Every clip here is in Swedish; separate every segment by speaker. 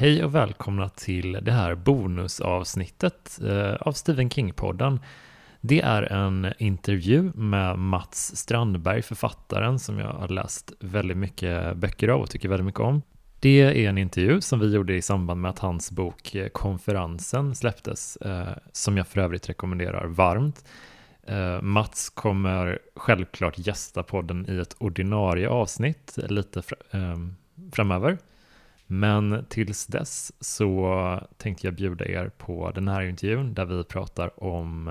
Speaker 1: Hej och välkomna till det här bonusavsnittet eh, av Stephen King-podden. Det är en intervju med Mats Strandberg, författaren som jag har läst väldigt mycket böcker av och tycker väldigt mycket om. Det är en intervju som vi gjorde i samband med att hans bok eh, Konferensen släpptes, eh, som jag för övrigt rekommenderar varmt. Mats kommer självklart gästa podden i ett ordinarie avsnitt lite framöver. Men tills dess så tänkte jag bjuda er på den här intervjun där vi pratar om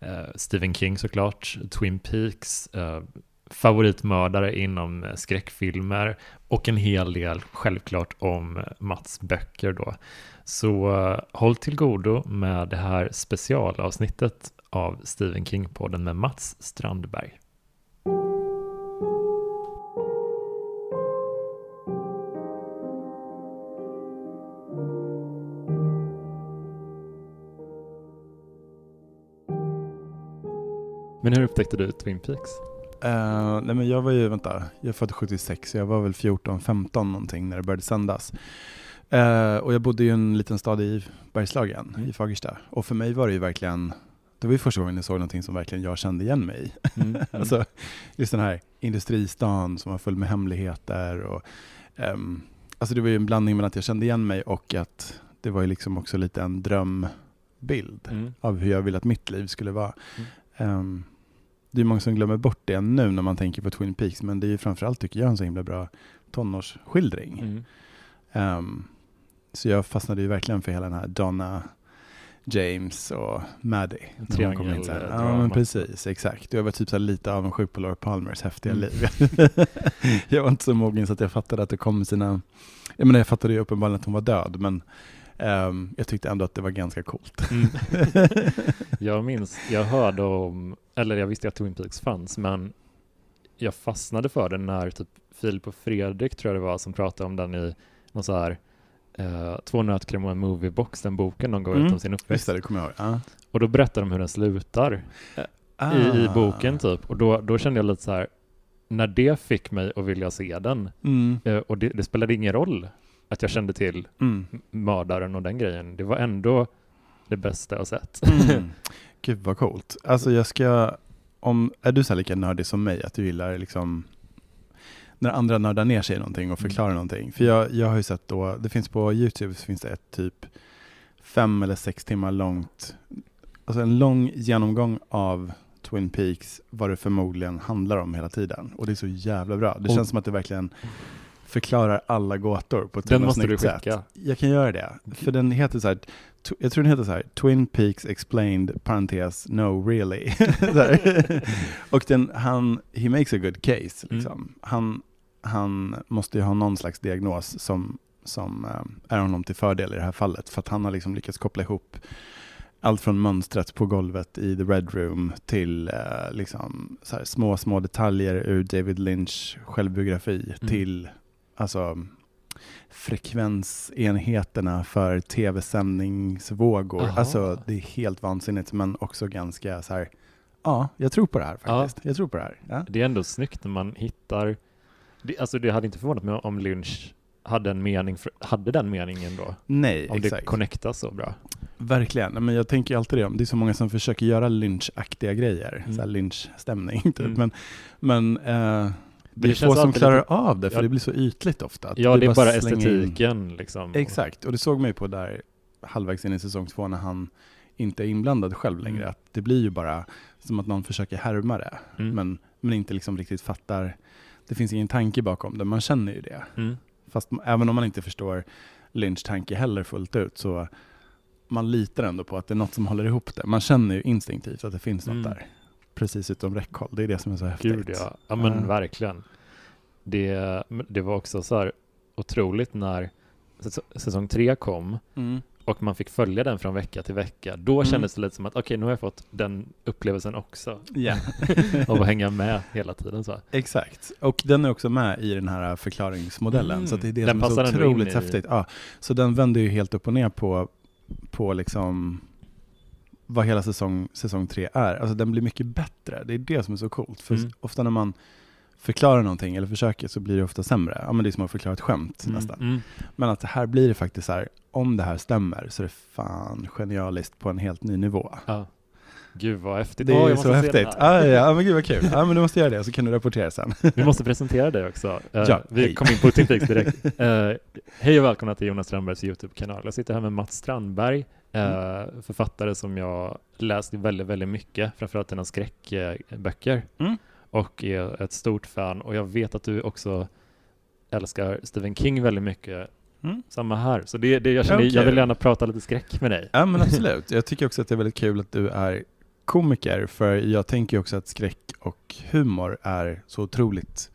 Speaker 1: eh, Stephen King såklart, Twin Peaks, eh, favoritmördare inom skräckfilmer och en hel del självklart om Mats böcker då. Så eh, håll till godo med det här specialavsnittet av Stephen King-podden med Mats Strandberg. Men hur upptäckte du Twin Peaks?
Speaker 2: Uh, nej men jag var ju, vänta, jag är född 76, så jag var väl 14-15 någonting när det började sändas. Uh, och jag bodde i en liten stad i Bergslagen, mm. i Fagersta. Och för mig var det ju verkligen, det var ju första gången jag såg någonting som verkligen jag kände igen mig i. Mm. Mm. alltså, just den här industristan som var full med hemligheter. Och, um, alltså det var ju en blandning mellan att jag kände igen mig och att det var ju liksom också lite en drömbild mm. av hur jag ville att mitt liv skulle vara. Um, det är många som glömmer bort det nu när man tänker på Twin Peaks, men det är ju framförallt tycker jag en så himla bra tonårsskildring. Mm. Um, så jag fastnade ju verkligen för hela den här Donna, James och Maddie.
Speaker 1: Triangel.
Speaker 2: Ja, men precis, exakt. Jag var typ så lite avundsjuk på Laura Palmers häftiga mm. liv. jag var inte så mogen så att jag fattade att det kom sina, jag menar jag fattade ju uppenbarligen att hon var död, men Um, jag tyckte ändå att det var ganska coolt. Mm.
Speaker 1: jag minns, jag hörde om, eller jag visste att Twin Peaks fanns, men jag fastnade för den när typ Filip och Fredrik tror jag det var som pratade om den i någon så här uh, Två nötkräm och en moviebox, den boken de gav mm. ut om sin uppväxt.
Speaker 2: det, det kommer jag ihåg. Ja.
Speaker 1: Och då berättar de hur den slutar ah. i, i, boken typ. Och då, då kände jag lite så här, när det fick mig att vilja se den, mm. uh, och det, det spelade ingen roll att jag kände till mm. mördaren och den grejen. Det var ändå det bästa jag sett. Mm.
Speaker 2: Gud vad coolt. Alltså jag ska, om, är du så lika nördig som mig, att du gillar liksom när andra nördar ner sig i någonting och mm. förklarar mm. någonting. För jag, jag har ju sett då, det finns på Youtube så finns det ett typ fem eller sex timmar långt, alltså en lång genomgång av Twin Peaks, vad det förmodligen handlar om hela tiden. Och det är så jävla bra. Det känns som att det verkligen förklarar alla gåtor på ett
Speaker 1: Den måste du skicka. Sätt.
Speaker 2: Jag kan göra det. För den heter så här, jag tror den heter så här, Twin Peaks Explained, parentes, no really. och den, han, he makes a good case. Mm. Liksom. Mm. Han, han måste ju ha någon slags diagnos som, som um, är honom till fördel i det här fallet. För att han har liksom lyckats koppla ihop allt från mönstret på golvet i The Red Room till uh, liksom, små, små detaljer ur David Lynch självbiografi mm. till alltså, frekvensenheterna för tv-sändningsvågor. Alltså det är helt vansinnigt men också ganska så här, ja, jag tror på det här faktiskt. Ja. Jag tror på det här. Ja.
Speaker 1: Det är ändå snyggt när man hittar, det, alltså det hade inte förvånat mig om Lynch hade en mening, för, hade den meningen då?
Speaker 2: Nej,
Speaker 1: om exakt. Om det connectas så bra.
Speaker 2: Verkligen, men jag tänker alltid det, det är så många som försöker göra lynchaktiga grejer, mm. så lynchstämning typ. Mm. Men, men uh, det, det är få som klarar lite... av det, för ja. det blir så ytligt ofta.
Speaker 1: Ja, det är bara, bara estetiken. Liksom.
Speaker 2: Exakt, och det såg man ju på där halvvägs in i säsong två när han inte är inblandad själv längre. Mm. Att det blir ju bara som att någon försöker härma det, mm. men, men inte liksom riktigt fattar. Det finns ingen tanke bakom det, man känner ju det. Mm. Fast även om man inte förstår Lynch tanke heller fullt ut, så man litar ändå på att det är något som håller ihop det. Man känner ju instinktivt att det finns något mm. där precis utom räckhåll. Det är det som är så häftigt.
Speaker 1: Gud ja, ja men uh. verkligen. Det, det var också så här otroligt när säsong tre kom mm. och man fick följa den från vecka till vecka. Då mm. kändes det lite som att okej, okay, nu har jag fått den upplevelsen också.
Speaker 2: Yeah.
Speaker 1: och hänga med hela tiden. Så.
Speaker 2: Exakt, och den är också med i den här förklaringsmodellen. Mm. Så det är det den som är så otroligt häftigt. Ja, så den vänder ju helt upp och ner på, på liksom vad hela säsong, säsong tre är. Alltså den blir mycket bättre. Det är det som är så coolt. För mm. ofta när man förklarar någonting eller försöker så blir det ofta sämre. Ja men det är som att förklara ett skämt
Speaker 1: Mm,
Speaker 2: nästan.
Speaker 1: mm.
Speaker 2: Men att här blir det faktiskt så här, om det här stämmer så är det fan genialiskt på en helt ny nivå.
Speaker 1: Ja. Gud vad häftigt.
Speaker 2: Det är så
Speaker 1: måste se den
Speaker 2: häftigt. Ah, ja, men gud vad kul. Ja, men du måste göra det, så kan du rapportera sen.
Speaker 1: Vi måste presentera dig också. Eh,
Speaker 2: Ja,
Speaker 1: vi
Speaker 2: hej.
Speaker 1: kom in på Peaks direkt. Eh, hej och välkomna till Jonas Strandbergs YouTube-kanal. Jag sitter här med Mats Strandberg, eh, författare som jag läst väldigt, väldigt mycket, framförallt dina skräckböcker.
Speaker 2: Mm.
Speaker 1: Och är ett stort fan. Och jag vet att du också älskar Stephen King väldigt mycket.
Speaker 2: Mm.
Speaker 1: Samma här. Så det, det jag, känner,
Speaker 2: Okej.
Speaker 1: jag vill gärna prata lite skräck med dig.
Speaker 2: Ja men absolut. Jag tycker också att det är väldigt kul att du är komiker, för jag tänker också att skräck och humor är så otroligt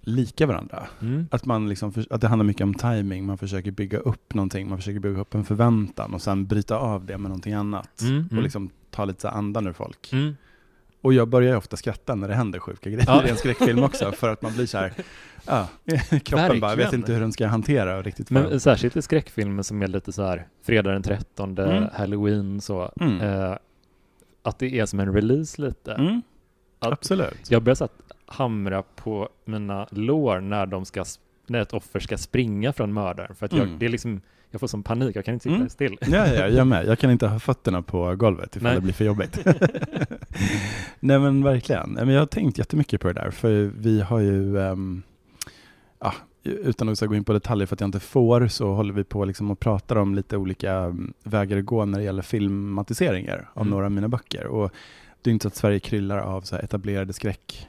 Speaker 2: lika varandra.
Speaker 1: Mm.
Speaker 2: Att, man liksom, att det handlar mycket om timing. man försöker bygga upp någonting, man försöker bygga upp en förväntan och sen bryta av det med någonting annat.
Speaker 1: Mm, mm.
Speaker 2: Och liksom ta lite så andan ur folk.
Speaker 1: Mm.
Speaker 2: Och jag börjar ju ofta skratta när det händer sjuka grejer
Speaker 1: Ja.
Speaker 2: i en skräckfilm också, för att man blir så här, ja, kroppen bara vet
Speaker 1: Verkligen.
Speaker 2: inte hur den ska hantera riktigt
Speaker 1: Men särskilt i skräckfilmer som är lite så här fredag den 13,
Speaker 2: Mm.
Speaker 1: halloween så.
Speaker 2: Mm.
Speaker 1: Eh, att det är som en release lite.
Speaker 2: Mm,
Speaker 1: Att
Speaker 2: absolut.
Speaker 1: jag börjar så att hamra på mina lår när, de ska, när ett offer ska springa från mördaren. För att jag,
Speaker 2: Mm.
Speaker 1: det är liksom, jag får sån panik, jag kan inte sitta
Speaker 2: Mm.
Speaker 1: still.
Speaker 2: Ja, ja, jag med. Jag kan inte ha fötterna på golvet ifall
Speaker 1: Nej.
Speaker 2: det blir för jobbigt. Nej men verkligen. Jag har tänkt jättemycket på det där, för vi har ju, ehm, ja, utan att gå in på detaljer för att jag inte får, så håller vi på liksom och pratar om lite olika mm, vägar att gå när det gäller filmatiseringar av
Speaker 1: Mm.
Speaker 2: några av mina böcker. Och det är inte så att Sverige kryllar av så etablerade skräck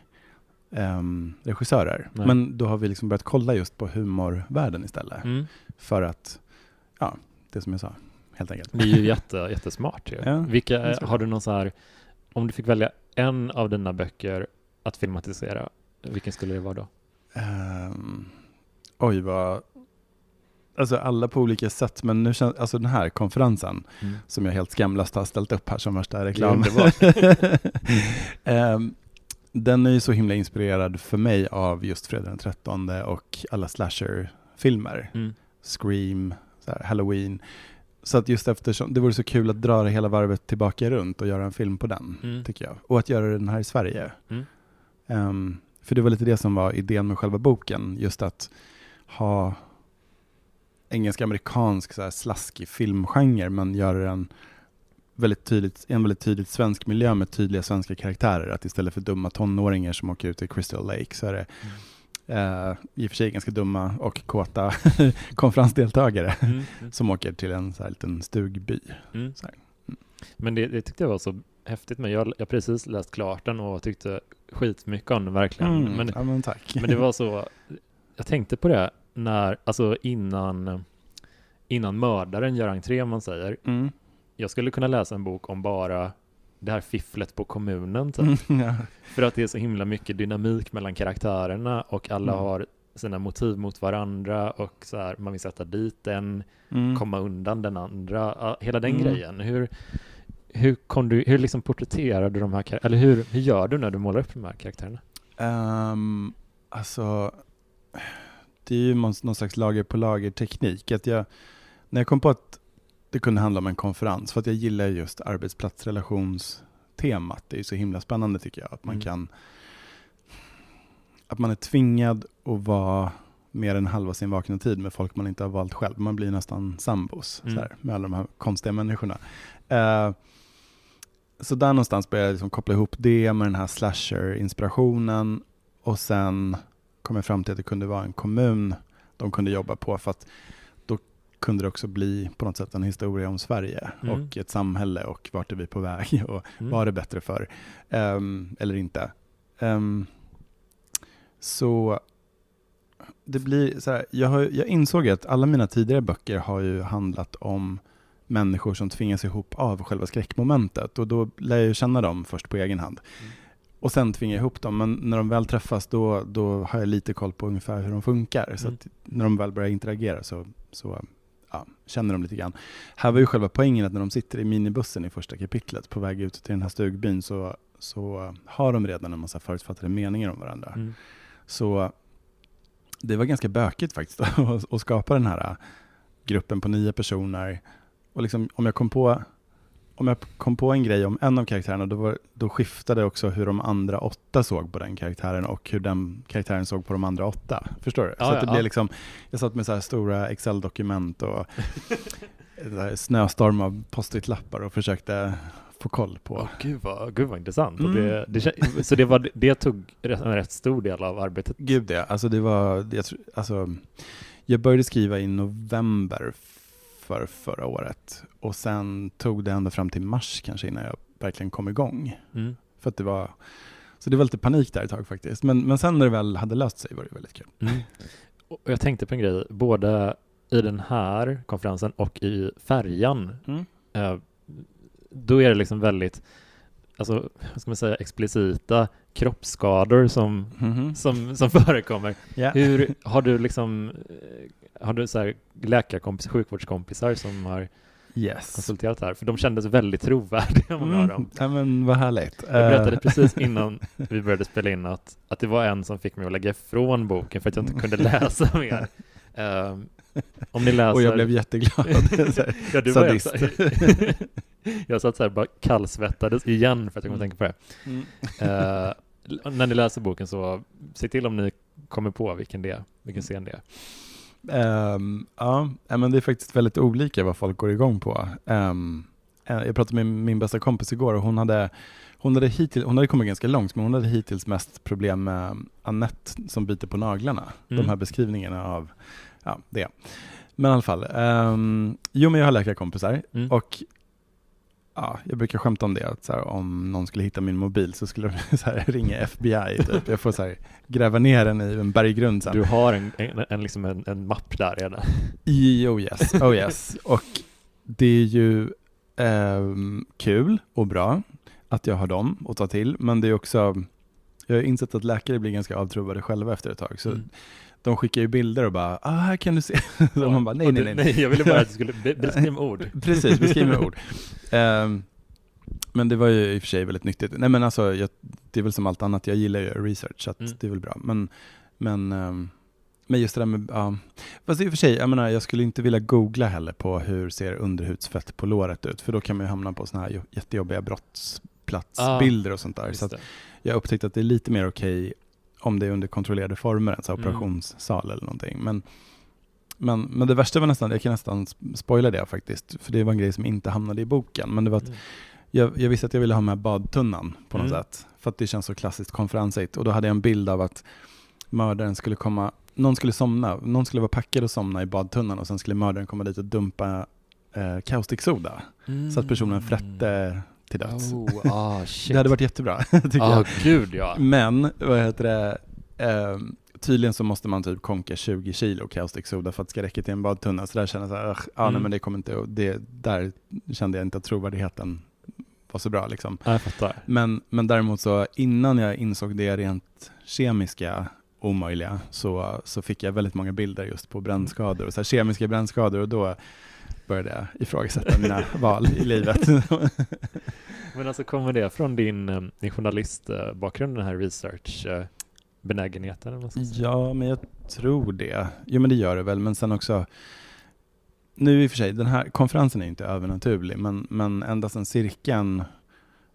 Speaker 2: ehm, regissörer.
Speaker 1: Nej.
Speaker 2: Men då har vi liksom börjat kolla just på humorvärlden istället.
Speaker 1: Mm.
Speaker 2: För att, ja, det som jag sa, helt enkelt.
Speaker 1: Det är ju jätte, jättesmart ju.
Speaker 2: Ja,
Speaker 1: Vilka, har du någon så här, om du fick välja en av dina böcker att filmatisera, vilken skulle det vara då?
Speaker 2: Ehm, oj, vad... Alltså alla på olika sätt, men nu känns, alltså den här konferensen
Speaker 1: Mm.
Speaker 2: som jag helt skamlöst har ställt upp här som värsta reklam. Ehm, den är ju så himla inspirerad för mig av just Fredag den 13 och alla slasher-filmer.
Speaker 1: Mm.
Speaker 2: Scream, här, Halloween. Så att just eftersom, det vore så kul att dra det hela varvet tillbaka runt och göra en film på den,
Speaker 1: Mm.
Speaker 2: tycker jag. Och att göra den här i Sverige. Ehm, för det var lite det som var idén med själva boken, just att ha engelsk-amerikansk så här slaskig filmgenre, men göra den väldigt tydligt, en väldigt tydligt svensk miljö med tydliga svenska karaktärer. Att istället för dumma tonåringar som åker ut i Crystal Lake så är det
Speaker 1: Mm.
Speaker 2: eh, i och för sig ganska dumma och kåta konferensdeltagare
Speaker 1: Mm. Mm.
Speaker 2: som åker till en så här liten stugby.
Speaker 1: Mm.
Speaker 2: Här.
Speaker 1: Men det, det tyckte jag var så häftigt, men jag har precis läst klart den och tyckte skitmycket om den verkligen.
Speaker 2: Mm,
Speaker 1: Men,
Speaker 2: ja, men tack.
Speaker 1: men det var så, jag tänkte på det när, alltså innan, innan mördaren gör entré, om man säger.
Speaker 2: Mm.
Speaker 1: Jag skulle kunna läsa en bok om bara det här fifflet på kommunen, typ.
Speaker 2: Mm, ja.
Speaker 1: för att det är så himla mycket dynamik mellan karaktärerna och alla
Speaker 2: Mm.
Speaker 1: har sina motiv mot varandra och så här, man vill sätta dit en,
Speaker 2: Mm.
Speaker 1: komma undan den andra, hela den
Speaker 2: Mm.
Speaker 1: grejen. Hur, hur, kom du, hur liksom porträtterar du de här kar- eller hur, hur gör du när du målar upp de här karaktärerna?
Speaker 2: Um, alltså, det är ju någon, slags lager på lager teknik. Att jag, när jag kom på att det kunde handla om en konferens, för att jag gillar just arbetsplatsrelationstemat. Det är så himla spännande tycker jag. Att man
Speaker 1: Mm.
Speaker 2: kan, att man är tvingad att vara mer än halva sin vakna tid med folk man inte har valt själv. Man blir nästan sambos
Speaker 1: Mm.
Speaker 2: så här, med alla de här konstiga människorna. Eh, så där någonstans började jag liksom koppla ihop det med den här slasher-inspirationen och sen kom jag fram till att det kunde vara en kommun de kunde jobba på för att då kunde det också bli på något sätt en historia om Sverige
Speaker 1: Mm.
Speaker 2: och ett samhälle och vart är vi på väg och
Speaker 1: Mm.
Speaker 2: vad är det bättre för Ehm, eller inte. Ehm, så det blir så här, jag, har, jag insåg att alla mina tidigare böcker har ju handlat om människor som tvingas ihop av själva skräckmomentet och då lär jag känna dem först på egen hand.
Speaker 1: Mm.
Speaker 2: Och sen tvingar jag ihop dem, men när de väl träffas då, då har jag lite koll på ungefär hur de funkar. Så
Speaker 1: Mm.
Speaker 2: när de väl börjar interagera så, så ja, känner de lite grann. Här var ju själva poängen att när de sitter i minibussen i första kapitlet på väg ut till den här stugbyn så, så har de redan en massa förutfattade meningar om varandra.
Speaker 1: Mm.
Speaker 2: Så det var ganska bökigt faktiskt att, att skapa den här gruppen på nio personer. Och liksom, om jag kom på om jag kom på en grej om en av karaktärerna, då, var, då skiftade också hur de andra åtta såg på den karaktären och hur den karaktären såg på de andra åtta. Förstår du?
Speaker 1: Ja,
Speaker 2: så att det
Speaker 1: ja,
Speaker 2: blev
Speaker 1: ja.
Speaker 2: liksom, jag satt med så här stora Excel-dokument och snöstorm av post-it-lappar och försökte få koll på.
Speaker 1: Åh, gud, vad, gud vad intressant.
Speaker 2: Mm.
Speaker 1: det, det, så det, var, det tog en rätt stor del av arbetet?
Speaker 2: Gud ja, alltså det var, jag, alltså, jag började skriva i november för förra året och sen tog det ända fram till mars kanske innan jag verkligen kom igång.
Speaker 1: Mm.
Speaker 2: För att det var, så det var lite panik där ett tag faktiskt. Men, men sen när det väl hade löst sig var det väldigt kul.
Speaker 1: Mm. Och jag tänkte på en grej, både i den här konferensen och i färjan, eh, då är det liksom väldigt, alltså, vad ska man säga, explicita kroppsskador som,
Speaker 2: Mhm.
Speaker 1: som, som förekommer.
Speaker 2: Ja.
Speaker 1: Hur har du liksom, eh, har du så här läkarkompis, sjukvårdskompisar som har
Speaker 2: Yes.
Speaker 1: konsulterat här? För de kändes väldigt trovärdiga, många av dem.
Speaker 2: Mm. Ja, men vad härligt.
Speaker 1: Jag berättade
Speaker 2: Eh,
Speaker 1: precis innan vi började spela in att, att det var en som fick mig att lägga ifrån boken för att jag inte kunde läsa mer. Ehm, om ni läser...
Speaker 2: och jag blev jätteglad.
Speaker 1: Ja, du var
Speaker 2: sadist.
Speaker 1: också- jag satt så här bara kallsvettades igen för att jag kom att tänka på det.
Speaker 2: Mm.
Speaker 1: Eh, när ni läser boken så se till om ni kommer på vilken, det är, vilken scen det är.
Speaker 2: Ehm, ja, men det är faktiskt väldigt olika vad folk går igång på. Eh, jag pratade med min bästa kompis igår och hon hade, hon hade, hittills, hon hade kommit ganska långt, men hon hade hittills mest problem med Annette som biter på naglarna.
Speaker 1: Mm.
Speaker 2: De här beskrivningarna av ja, det. Men i alla fall, ehm, jo men jag har läkarkompisar
Speaker 1: Mm.
Speaker 2: och ja, jag brukar skämta om det, att så här, om någon skulle hitta min mobil så skulle de så här, ringa FBI. Typ. Jag får så här, gräva ner den i en berggrund sen.
Speaker 1: Du har en, en, en, liksom en, en mapp där redan.
Speaker 2: Oh yes, oh yes. Och det är ju ehm, kul och bra att jag har dem att ta till, men det är också, jag har insett att läkare blir ganska avtrubbade själva efter ett tag, så
Speaker 1: Mm.
Speaker 2: De skickar ju bilder och bara, ah, här kan du se. så man bara, nej, nej, nej, nej.
Speaker 1: Jag ville bara att du skulle be- beskriva med ord.
Speaker 2: Precis, beskriv med ord. Ehm, men det var ju i och för sig väldigt nyttigt. Nej men alltså, jag, det är väl som allt annat, jag gillar ju research, så att
Speaker 1: Mm.
Speaker 2: det är väl bra. Men, men, ehm, men just det där med, ja. Fast i och för sig, jag menar, jag skulle inte vilja googla heller på hur ser underhudsfett på låret ut, för då kan man ju hamna på sådana här jo- jättejobbiga brottsplatsbilder och sånt där. Så jag har upptäckt att det är lite mer okej om det är under kontrollerade former, alltså
Speaker 1: Mm.
Speaker 2: operationssal eller någonting. Men, men, men det värsta var nästan, jag kan nästan spoila det faktiskt, för det var en grej som inte hamnade i boken. Men det var att
Speaker 1: Mm.
Speaker 2: jag, jag visste att jag ville ha med badtunnan på något
Speaker 1: Mm.
Speaker 2: sätt. För att det känns så klassiskt konferensigt. Och då hade jag en bild av att mördaren skulle komma, någon skulle somna, någon skulle vara packad och somna i badtunnan och sen skulle mördaren komma dit och dumpa eh, kaustiksoda. Så att personen frätte till döds.
Speaker 1: Oh, ah.
Speaker 2: Det hade varit jättebra, tycker
Speaker 1: Ah,
Speaker 2: jag.
Speaker 1: gud ja.
Speaker 2: Men, vad heter det, ehm, tydligen så måste man typ konka 20 kilo kaustiksoda för att det ska räcka till en badtunna. Så där känner jag så här, "Ugh, ja, nej,
Speaker 1: Mm.
Speaker 2: men det kommer inte, det, där kände jag inte att trovärdigheten var så bra liksom.
Speaker 1: Ja, jag fattar.
Speaker 2: Men, men däremot så innan jag insåg det rent kemiska omöjliga så, så fick jag väldigt många bilder just på brännskador och så här kemiska brännskador och då började jag ifrågasätta mina val i livet.
Speaker 1: Men alltså kommer det från din, eh, din journalistbakgrund, den här research-benägenheten? säga?
Speaker 2: Ja, men jag tror det. Jo, men det gör det väl, men sen också nu i och för sig, den här konferensen är inte övernaturlig, men, men ända sedan cirkeln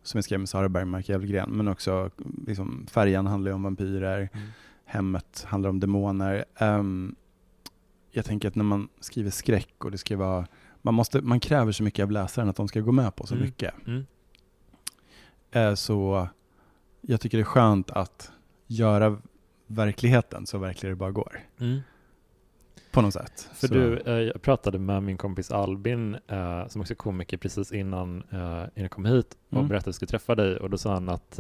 Speaker 2: som jag skrev med Sara Bergmark Jävelgren, men också liksom, färjan handlar ju om vampyrer,
Speaker 1: Mm.
Speaker 2: hemmet handlar om demoner. Ehm, jag tänker att när man skriver skräck och det ska vara, man, måste, man kräver så mycket av läsaren att de ska gå med på så
Speaker 1: Mm.
Speaker 2: mycket.
Speaker 1: Mm.
Speaker 2: Eh, så jag tycker det är skönt att göra verkligheten så verklig det bara går.
Speaker 1: Mm.
Speaker 2: På något sätt.
Speaker 1: För
Speaker 2: så.
Speaker 1: du, eh, jag pratade med min kompis Albin, eh, som också är komiker, precis innan, innan jag kom hit och
Speaker 2: Mm.
Speaker 1: berättade att jag skulle träffa dig och då sa han att,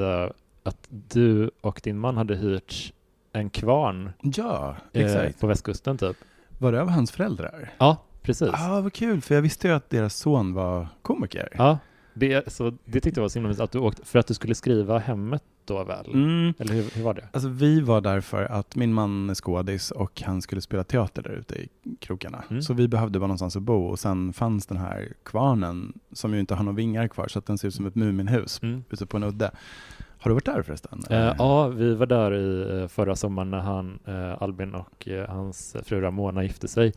Speaker 1: att du och din man hade hyrt en kvarn
Speaker 2: Ja,
Speaker 1: eh,
Speaker 2: exakt.
Speaker 1: på västkusten typ.
Speaker 2: Var det av hans föräldrar?
Speaker 1: Ja, precis.
Speaker 2: Ja, ah, vad kul, för jag visste ju att deras son var komiker.
Speaker 1: Ja, det, så det tyckte jag var så himla mysigt att du åkte, för att du skulle skriva hemmet då väl?
Speaker 2: Mm.
Speaker 1: Eller hur, hur var det?
Speaker 2: Alltså vi var där för att min man är skådis och han skulle spela teater där ute i krokarna.
Speaker 1: Mm.
Speaker 2: Så vi behövde bara någonstans att bo och sen fanns den här kvarnen som ju inte har några vingar kvar så att den ser ut som ett Muminhus
Speaker 1: Mm.
Speaker 2: ute på en udde. Har du varit där förresten?
Speaker 1: Eh, ja, vi var där i eh, förra sommaren när han, eh, Albin och eh, hans fru Ramona gifte sig.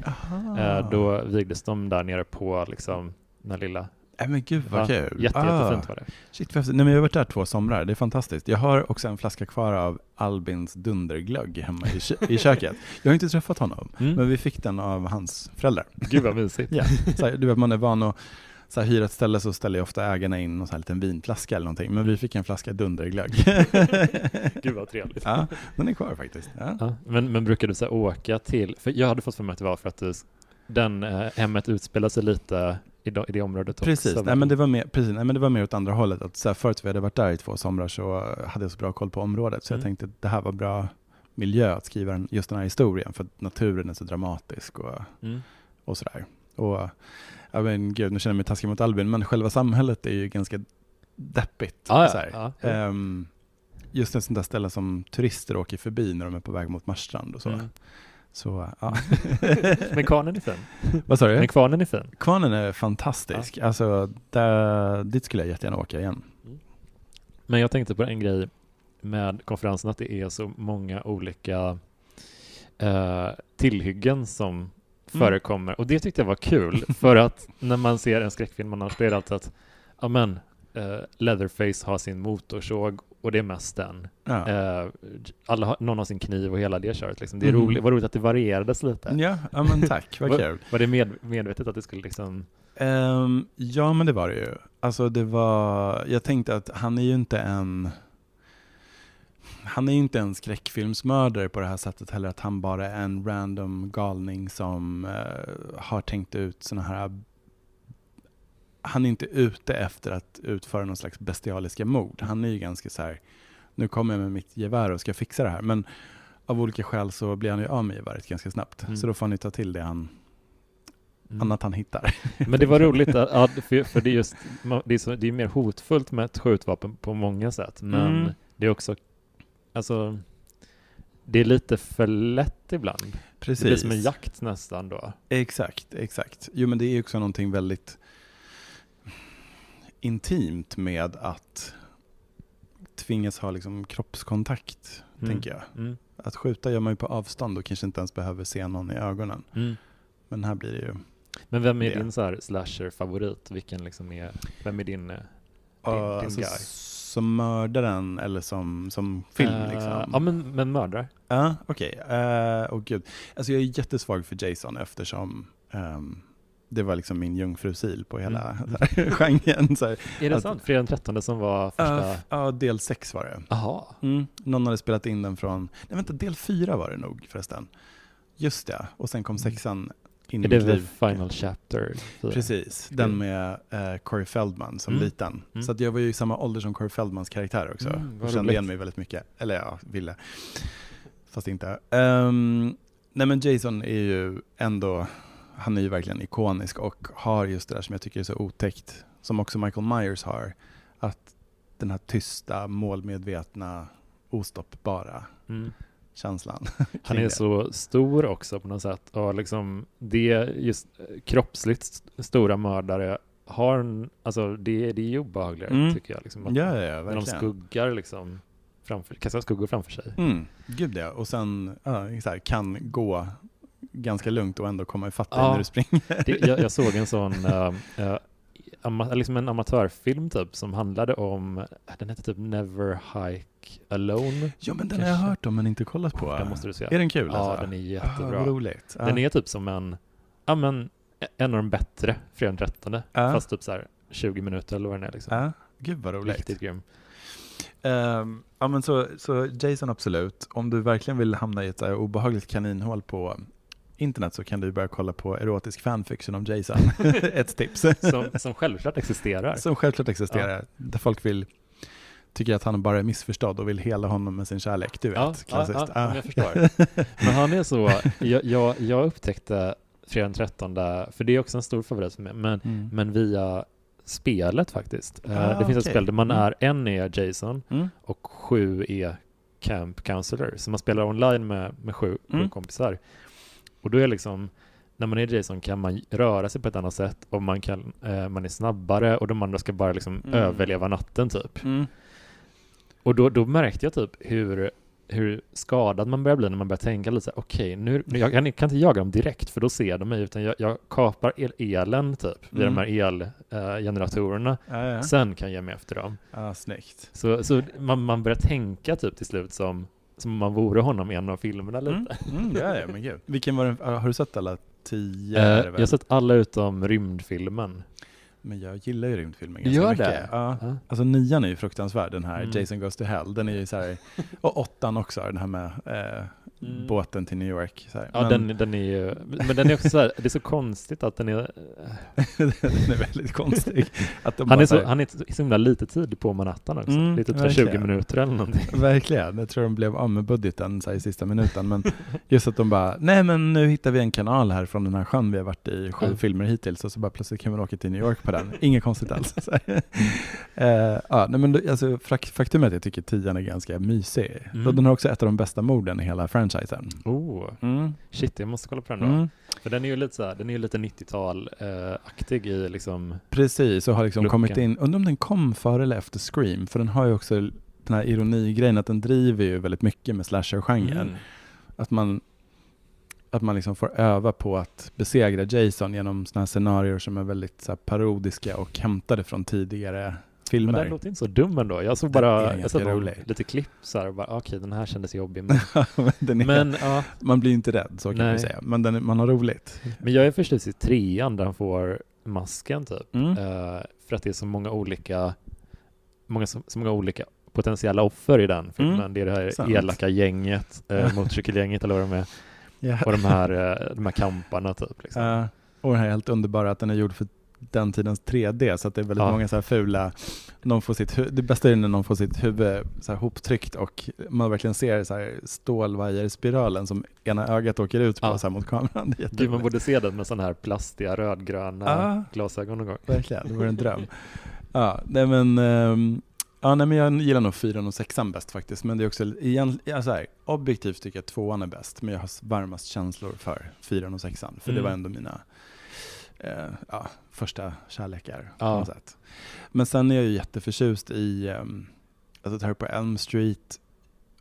Speaker 1: Eh, då vigdes de där nere på liksom, den här lilla
Speaker 2: Nej men gud vad
Speaker 1: Ja,
Speaker 2: kul.
Speaker 1: Jätte,
Speaker 2: Ah,
Speaker 1: Jättefint var det.
Speaker 2: Shit. Nej men jag har varit där två somrar, det är fantastiskt. Jag har också en flaska kvar av Albins dunderglögg hemma i, kö- i köket. Jag har inte träffat honom,
Speaker 1: Mm.
Speaker 2: men vi fick den av hans föräldrar.
Speaker 1: Gud vad mysigt.
Speaker 2: Ja, så här, du vet man är van att så här, hyra ett ställe så ställer ju ofta ägarna in någon så här liten vinflaska eller någonting, men vi fick en flaska dunderglögg.
Speaker 1: Gud vad trevligt.
Speaker 2: ja, den är kvar faktiskt. Ja.
Speaker 1: Ja, men, men brukar du så här, åka till, för jag hade fått för mig att det var för att du, den eh, hemmet utspelar sig lite i, do, i det området
Speaker 2: Precis,
Speaker 1: också.
Speaker 2: nej, men det var mer, precis nej, men det var mer åt andra hållet. Att, så här, förut vi hade varit där i två somrar så hade jag så bra koll på området, så jag
Speaker 1: Mm.
Speaker 2: tänkte att det här var bra miljö att skriva just den här historien, för att naturen är så dramatisk och,
Speaker 1: Mm.
Speaker 2: och sådär. Och, jag men, gud, nu känner jag mig taskig mot Albin, men själva samhället är ju ganska deppigt.
Speaker 1: Ja,
Speaker 2: så
Speaker 1: ja, ja, ja.
Speaker 2: Ehm, just ett sånt där ställe som turister åker förbi när de är på väg mot Marstrand och så.
Speaker 1: Mm.
Speaker 2: Så, ja.
Speaker 1: Men kvarnen är fin.
Speaker 2: Vad sa du?
Speaker 1: Men kvarnen är fin.
Speaker 2: Kvarnen är fantastisk. Alltså, där, dit skulle jag jättegärna åka igen.
Speaker 1: Men jag tänkte på en grej med konferensen, att det är så många olika eh, tillhyggen som förekommer. Och det tyckte jag var kul, för att när man ser en skräckfilm annars, är det alltid att ja men, eh, Leatherface har sin motorsåg och det är mest den.
Speaker 2: Ja.
Speaker 1: Alla har, någon har sin kniv och hela det köret. Liksom. Det är
Speaker 2: Mhm.
Speaker 1: roligt, var roligt att det varierades lite.
Speaker 2: Ja, ja men tack, vad
Speaker 1: Var-
Speaker 2: kul.
Speaker 1: Var det med, medvetet att det skulle liksom...
Speaker 2: Ehm, ja, men det var det ju. Alltså det var, jag tänkte att han är ju inte en, han är ju inte en skräckfilmsmördare på det här sättet heller, att han bara är en random galning som eh, har tänkt ut såna här, han är inte ute efter att utföra någon slags bestialiska mord. Han är ju ganska så här, nu kommer jag med mitt gevär och ska fixa det här, men av olika skäl så blir han ju av med geväret ganska snabbt.
Speaker 1: Mm.
Speaker 2: Så då får han ju ta till det han,
Speaker 1: Mm.
Speaker 2: annat han hittar.
Speaker 1: Men det var roligt, att, ja, för, för det är just, det är, så, det är mer hotfullt med ett skjutvapen på många sätt, men
Speaker 2: Mm.
Speaker 1: det är också, alltså, det är lite för lätt ibland.
Speaker 2: Precis.
Speaker 1: Det blir som en jakt nästan då.
Speaker 2: Exakt, exakt. Jo men det är också någonting väldigt intimt med att tvingas ha liksom kroppskontakt,
Speaker 1: Mm.
Speaker 2: tänker jag.
Speaker 1: Mm.
Speaker 2: Att skjuta gör man ju på avstånd och kanske inte ens behöver se någon i ögonen.
Speaker 1: Mm.
Speaker 2: Men här blir det ju...
Speaker 1: Men vem är
Speaker 2: Det.
Speaker 1: din så slasher-favorit? Vilken liksom är, vem är din, eh, din,
Speaker 2: Uh,
Speaker 1: din
Speaker 2: alltså,
Speaker 1: guy?
Speaker 2: Som mördaren eller som, som film
Speaker 1: Eh,
Speaker 2: liksom?
Speaker 1: Ja, men, men mördare.
Speaker 2: Ja, okej. Okay. Åh gud. Alltså jag är jättesvag för Jason eftersom ehm, det var liksom min jungfrusil på hela
Speaker 1: Mm.
Speaker 2: här, genren. Så här.
Speaker 1: Är det
Speaker 2: Att-
Speaker 1: sant? Fredag den 13 som var
Speaker 2: Uh,
Speaker 1: första?
Speaker 2: Ja, del sex var det.
Speaker 1: Jaha.
Speaker 2: Mm. Någon hade spelat in den från, nej vänta, del fyra var det nog förresten. Just det, och sen kom sexan in i
Speaker 1: det
Speaker 2: mitt liv.
Speaker 1: final chapter? fyra?
Speaker 2: Precis, den med uh, Corey Feldman som
Speaker 1: Mm.
Speaker 2: liten.
Speaker 1: Mm.
Speaker 2: Så att jag var ju i samma ålder som Corey Feldmans karaktär också.
Speaker 1: Mm,
Speaker 2: och kände igen mig väldigt mycket. Eller ja, ville. Fast inte. Ehm, nej men Jason är ju ändå, han är ju verkligen ikonisk och har just det där som jag tycker är så otäckt, som också Michael Myers har. Att den här tysta, målmedvetna, ostoppbara
Speaker 1: Mm.
Speaker 2: Känslan.
Speaker 1: Han är så stor också på något sätt. Och liksom det just eh, kroppsligt st- stora mördare har en, alltså det, det är ju obehagligare
Speaker 2: Mm.
Speaker 1: tycker jag. Liksom, att
Speaker 2: Ja, ja,
Speaker 1: när de skuggar liksom framför, kastar skuggor framför sig.
Speaker 2: Mm, gud ja. Och sen ja, så här, kan gå ganska lugnt och ändå komma ifatt dig
Speaker 1: Ja.
Speaker 2: när du springer.
Speaker 1: Det, jag, jag såg en sån uh, uh, liksom en amatörfilm typ som handlade om, den hette typ Never Hike Alone.
Speaker 2: Ja men den har jag
Speaker 1: Kanske.
Speaker 2: hört om men inte kollat på.
Speaker 1: Den måste du se.
Speaker 2: Är den kul
Speaker 1: Ja,
Speaker 2: alltså?
Speaker 1: den är
Speaker 2: Ah,
Speaker 1: jättebra.
Speaker 2: vad roligt.
Speaker 1: Den är typ som en, ja men en av de bättre Fredag den 13
Speaker 2: Ja.
Speaker 1: fast typ så här 20 minuter eller vad den är liksom.
Speaker 2: Ja, gud vad roligt.
Speaker 1: Riktigt grym.
Speaker 2: Ehm, ja men så, så Jason absolut. Om du verkligen vill hamna i ett obehagligt kaninhål på internet så kan du börja kolla på erotisk fanfiction om Jason. ett tips.
Speaker 1: Som, som självklart existerar.
Speaker 2: Som självklart existerar. Där folk vill tycker att han bara är missförstådd och vill hela honom med sin kärlek. Du vet,
Speaker 1: Ja, ja,
Speaker 2: klassiskt.
Speaker 1: ja, men jag förstår. Men han är så, jag, jag, jag upptäckte fredag den 13, för det är också en stor favorit för mig, men,
Speaker 2: Mm.
Speaker 1: men via spelet faktiskt. Eh,
Speaker 2: Ah,
Speaker 1: det finns ett
Speaker 2: okej.
Speaker 1: spel där man
Speaker 2: Mm.
Speaker 1: är, en är Jason
Speaker 2: Mm.
Speaker 1: och sju är Camp Counselor. Så man spelar online med, med sju, sju
Speaker 2: Mm.
Speaker 1: kompisar. Och då är liksom, när man är Jason kan man röra sig på ett annat sätt och man, kan, eh, man är snabbare och de andra ska bara liksom
Speaker 2: Mm.
Speaker 1: överleva natten typ.
Speaker 2: Mm.
Speaker 1: Och då, då märkte jag typ hur hur skadad man börjar bli när man börjar tänka lite så här, okej, nu, nu jag kan, kan inte jaga dem direkt för då ser de mig, utan jag, jag kapar el, elen typ, vid
Speaker 2: Mm.
Speaker 1: de här elgeneratorerna,
Speaker 2: Ja, ja.
Speaker 1: sen kan jag ge mig efter dem.
Speaker 2: ja snyggt.
Speaker 1: Så, så man, man börjar tänka typ till slut som, som om man vore honom i en av filmerna lite.
Speaker 2: Mm. Mm, ja, ja, men gud. Vilken var den, har du sett alla tio?
Speaker 1: Eh, jag har sett alla utom rymdfilmen.
Speaker 2: Men jag gillar ju rymdfilmer
Speaker 1: Du
Speaker 2: ganska
Speaker 1: gör
Speaker 2: mycket.
Speaker 1: det?
Speaker 2: Ja.
Speaker 1: Ja.
Speaker 2: Alltså nian är ju fruktansvärd, den här
Speaker 1: Mm.
Speaker 2: Jason Goes to Hell. Den är ju så här, och åttan också, den här med eh,
Speaker 1: Mm.
Speaker 2: båten till New York. Så här.
Speaker 1: Ja,
Speaker 2: Men
Speaker 1: den, den är ju, men den är också så här, det är så konstigt att den är,
Speaker 2: den är väldigt konstig.
Speaker 1: Han
Speaker 2: bara
Speaker 1: är, så, han är så himla lite tid på Manhattan också.
Speaker 2: Mm,
Speaker 1: det är typ så här 20
Speaker 2: verkligen.
Speaker 1: minuter eller någonting.
Speaker 2: Verkligen, jag tror de blev av med budgeten så här, i sista minuten. Men just att de bara, nej men nu hittar vi en kanal här från den här sjön vi har varit i sju
Speaker 1: Ja.
Speaker 2: filmer hittills och så bara plötsligt kan vi åka till New York på den. Inget konstigt alls. Så. Eh, ja, nej, men alltså, fak- faktum är att jag tycker tian är ganska mysig.
Speaker 1: Mm.
Speaker 2: Den har också ett av de bästa morden i hela franchisen.
Speaker 1: Oh,
Speaker 2: Mm.
Speaker 1: shit, jag måste kolla på den då.
Speaker 2: Mm.
Speaker 1: För den är ju lite så här, den är lite 90-tal-aktig i liksom,
Speaker 2: Precis, och har liksom
Speaker 1: Looken.
Speaker 2: kommit in, undrar om den kom före eller efter Scream, för den har ju också den här ironigrejen att den driver ju väldigt mycket med slasher-genren.
Speaker 1: mm.
Speaker 2: Att man, att man liksom får öva på att besegra Jason genom sådana här scenarier som är väldigt så parodiska och hämtade från tidigare
Speaker 1: Men
Speaker 2: filmer.
Speaker 1: den låter inte så dum ändå. Jag såg bara, jag såg
Speaker 2: rolig.
Speaker 1: lite klipp så här och bara, okej, den här kändes jobbig. Men,
Speaker 2: Men är,
Speaker 1: men, ja,
Speaker 2: man blir inte rädd, så kan
Speaker 1: Nej.
Speaker 2: vi säga. Men den, man har roligt.
Speaker 1: men jag är förstås i trean där han får masken typ.
Speaker 2: Mm.
Speaker 1: Eh, för att det är så många olika, många, så, så många olika potentiella offer i den filmen.
Speaker 2: Mm,
Speaker 1: Det är det här
Speaker 2: sant.
Speaker 1: elaka gänget, eh, motorcykelgänget eller vad de är,
Speaker 2: Ja.
Speaker 1: och de här, eh, de här kamparna typ. Liksom.
Speaker 2: Och den här är helt underbara att den är gjord för den tidens 3D så att det är väldigt
Speaker 1: Ja.
Speaker 2: många så här fula, någon får sitt det bästa är när någon får sitt huvud så här hoptryckt och man verkligen ser så här stålvajerspiralen som ena ögat åker ut på
Speaker 1: Ja.
Speaker 2: så här mot kameran. Det
Speaker 1: Gud, man borde se den med sådana här plastiga rödgröna
Speaker 2: Ja.
Speaker 1: glasögon någon gång.
Speaker 2: Verkligen, det vore en dröm. Ja, nej men, ehm, ja, nej men jag gillar nog fyran och sexan bäst faktiskt. Men det är också, igen, ja, så här, objektivt tycker jag tvåan är bäst. Men jag har varmast känslor för fyran och sexan. För det
Speaker 1: Mm.
Speaker 2: var ändå mina eh, ja, första kärlekar på
Speaker 1: Ja.
Speaker 2: något sätt. Men sen är jag ju jätteförtjust i um, alltså Terror på Elm Street.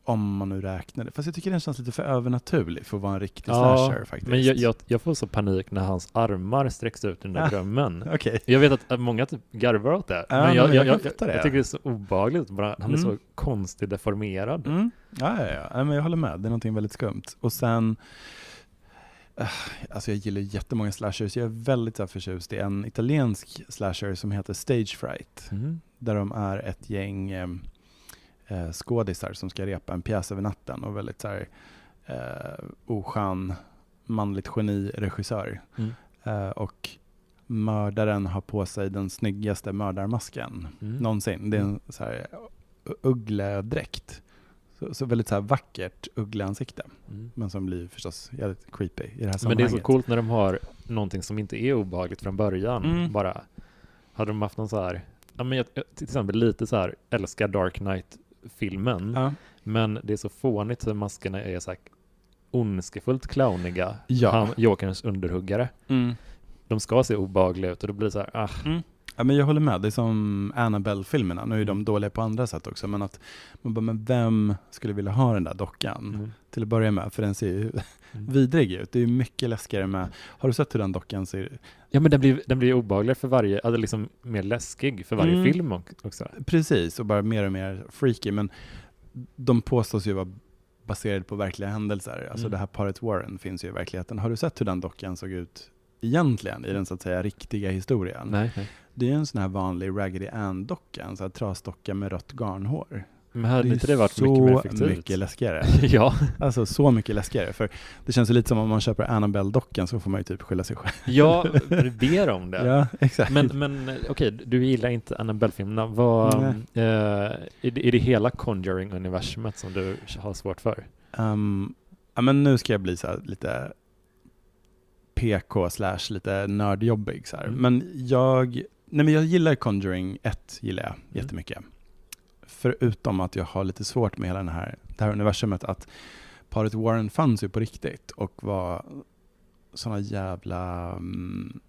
Speaker 2: Om man nu räknar det. Fast jag tycker den känns lite för övernaturlig för att vara en riktig slasher faktiskt.
Speaker 1: men jag, jag, jag får så panik när hans armar sträcks ut i den där
Speaker 2: Ja.
Speaker 1: drömmen.
Speaker 2: Okej.
Speaker 1: Jag vet att många typ garvar åt det,
Speaker 2: Ja,
Speaker 1: men
Speaker 2: men
Speaker 1: jag,
Speaker 2: jag
Speaker 1: jag, jag, tycker det är så obehagligt. Bara, han är
Speaker 2: Mm.
Speaker 1: så konstigt deformerad.
Speaker 2: Mm. Ja, ja, ja. Nej, men jag håller med. Det är någonting väldigt skumt. Och sen, eh, alltså jag gillar jättemånga slashers. Jag är väldigt så förtjust i en italiensk slasher som heter Stage Fright.
Speaker 1: Mm.
Speaker 2: Där de är ett gäng eh, eh, skådisar som ska repa en pjäs över natten och väldigt så här, eh, oskön, manligt geni-regissör.
Speaker 1: Mm.
Speaker 2: Eh, och mördaren har på sig den snyggaste mördarmasken
Speaker 1: Mm.
Speaker 2: någonsin. Det är en så här uggledräkt. Så, så väldigt så här vackert uggleansikte.
Speaker 1: Mm.
Speaker 2: Men som blir förstås jävligt creepy i det här
Speaker 1: Men det är
Speaker 2: sammanhanget.
Speaker 1: så coolt när de har någonting som inte är obehagligt från början.
Speaker 2: Mm.
Speaker 1: Bara, hade de haft någon så här, ja men jag, jag- till exempel lite så här, älskar Dark Knight-filmen,
Speaker 2: Ja.
Speaker 1: men det är så fånigt hur maskerna är så här ondskefullt clowniga.
Speaker 2: Ja.
Speaker 1: Han, Jokerns underhuggare.
Speaker 2: Mm.
Speaker 1: De ska se obehagliga ut och då blir det så här, ah,
Speaker 2: Mm. Ja, men jag håller med. Det är som Annabelle-filmerna. Nu är de
Speaker 1: Mm.
Speaker 2: dåliga på andra sätt också. Men att man bara, men vem skulle vilja ha den där dockan?
Speaker 1: mm.
Speaker 2: Till att börja med, för den ser ju
Speaker 1: Mm.
Speaker 2: vidrig ut. Det är ju mycket läskigare med... Har du sett hur den dockan ser
Speaker 1: Ja men den blir, den blir obehagligare för varje, alltså liksom mer läskig för varje
Speaker 2: Mm.
Speaker 1: film också.
Speaker 2: Precis, och bara mer och mer freaky. Men de påstås ju vara baserade på verkliga händelser. Alltså
Speaker 1: Mm.
Speaker 2: det här paret Warren finns ju i verkligheten. Har du sett hur den dockan såg ut egentligen i den så att säga riktiga historien?
Speaker 1: Nej, nej.
Speaker 2: Det är en sån här vanlig Raggedy Ann-docka, en sån här trasdocka med rött garnhår.
Speaker 1: Men hade inte det varit
Speaker 2: så
Speaker 1: mycket mer effektivt?
Speaker 2: mycket läskigare.
Speaker 1: ja,
Speaker 2: Alltså så mycket läskigare. För det känns ju lite som om man köper Annabelle-dockan så får man ju typ skylla sig själv.
Speaker 1: ja, du ber om det.
Speaker 2: Ja, exakt.
Speaker 1: Men, men okej, du gillar inte Annabelle-filmerna. Vad, eh, är, det, är det hela Conjuring-universumet som du har svårt för?
Speaker 2: Um, ja, men nu ska jag bli så lite PK slash lite nördjobbig så här.
Speaker 1: Mm.
Speaker 2: Men jag, nej men jag gillar Conjuring 1, gillar jag
Speaker 1: Mm.
Speaker 2: jättemycket. Förutom att jag har lite svårt med hela den här, det här universumet att paret Warren fanns ju på riktigt och var såna jävla mm,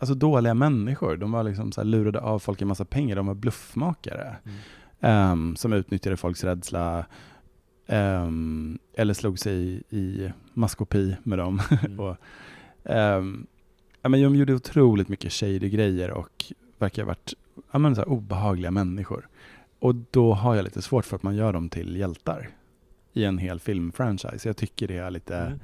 Speaker 2: alltså dåliga människor. De var liksom så lurade av folk en massa pengar. De var bluffmakare
Speaker 1: Mm.
Speaker 2: ehm, som utnyttjade folks rädsla Um, eller slog sig i, i maskopi med dem.
Speaker 1: Mm.
Speaker 2: och, um, ja, men de gjorde otroligt mycket shady grejer och verkar ha varit ja, men så obehagliga människor. Och då har jag lite svårt för att man gör dem till hjältar i en hel filmfranchise. Jag tycker det är lite
Speaker 1: Mm,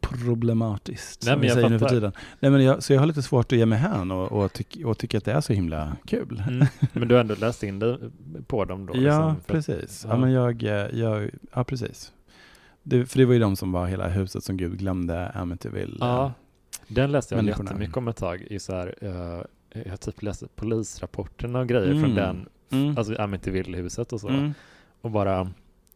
Speaker 2: problematiskt.
Speaker 1: Nej,
Speaker 2: som vi säger nu för tiden. Nej, men jag, så jag har lite svårt att ge mig hän och, och, tyck, och tycka att det är så himla kul.
Speaker 1: Mm. Men du har ändå läst in dig på dem då?
Speaker 2: ja,
Speaker 1: liksom, att-
Speaker 2: precis. Ja.
Speaker 1: ja.
Speaker 2: men jag, eh, jag, ja, precis. Det, för det var ju de som var hela huset som Gud glömde, Amityville.
Speaker 1: Ja, den läste jag jättemycket om ett tag i så här, eh, jag typ läste polisrapporterna och grejer från
Speaker 2: Mm.
Speaker 1: den,
Speaker 2: Mm.
Speaker 1: alltså Amityville-huset och så.
Speaker 2: Mm.
Speaker 1: Och bara,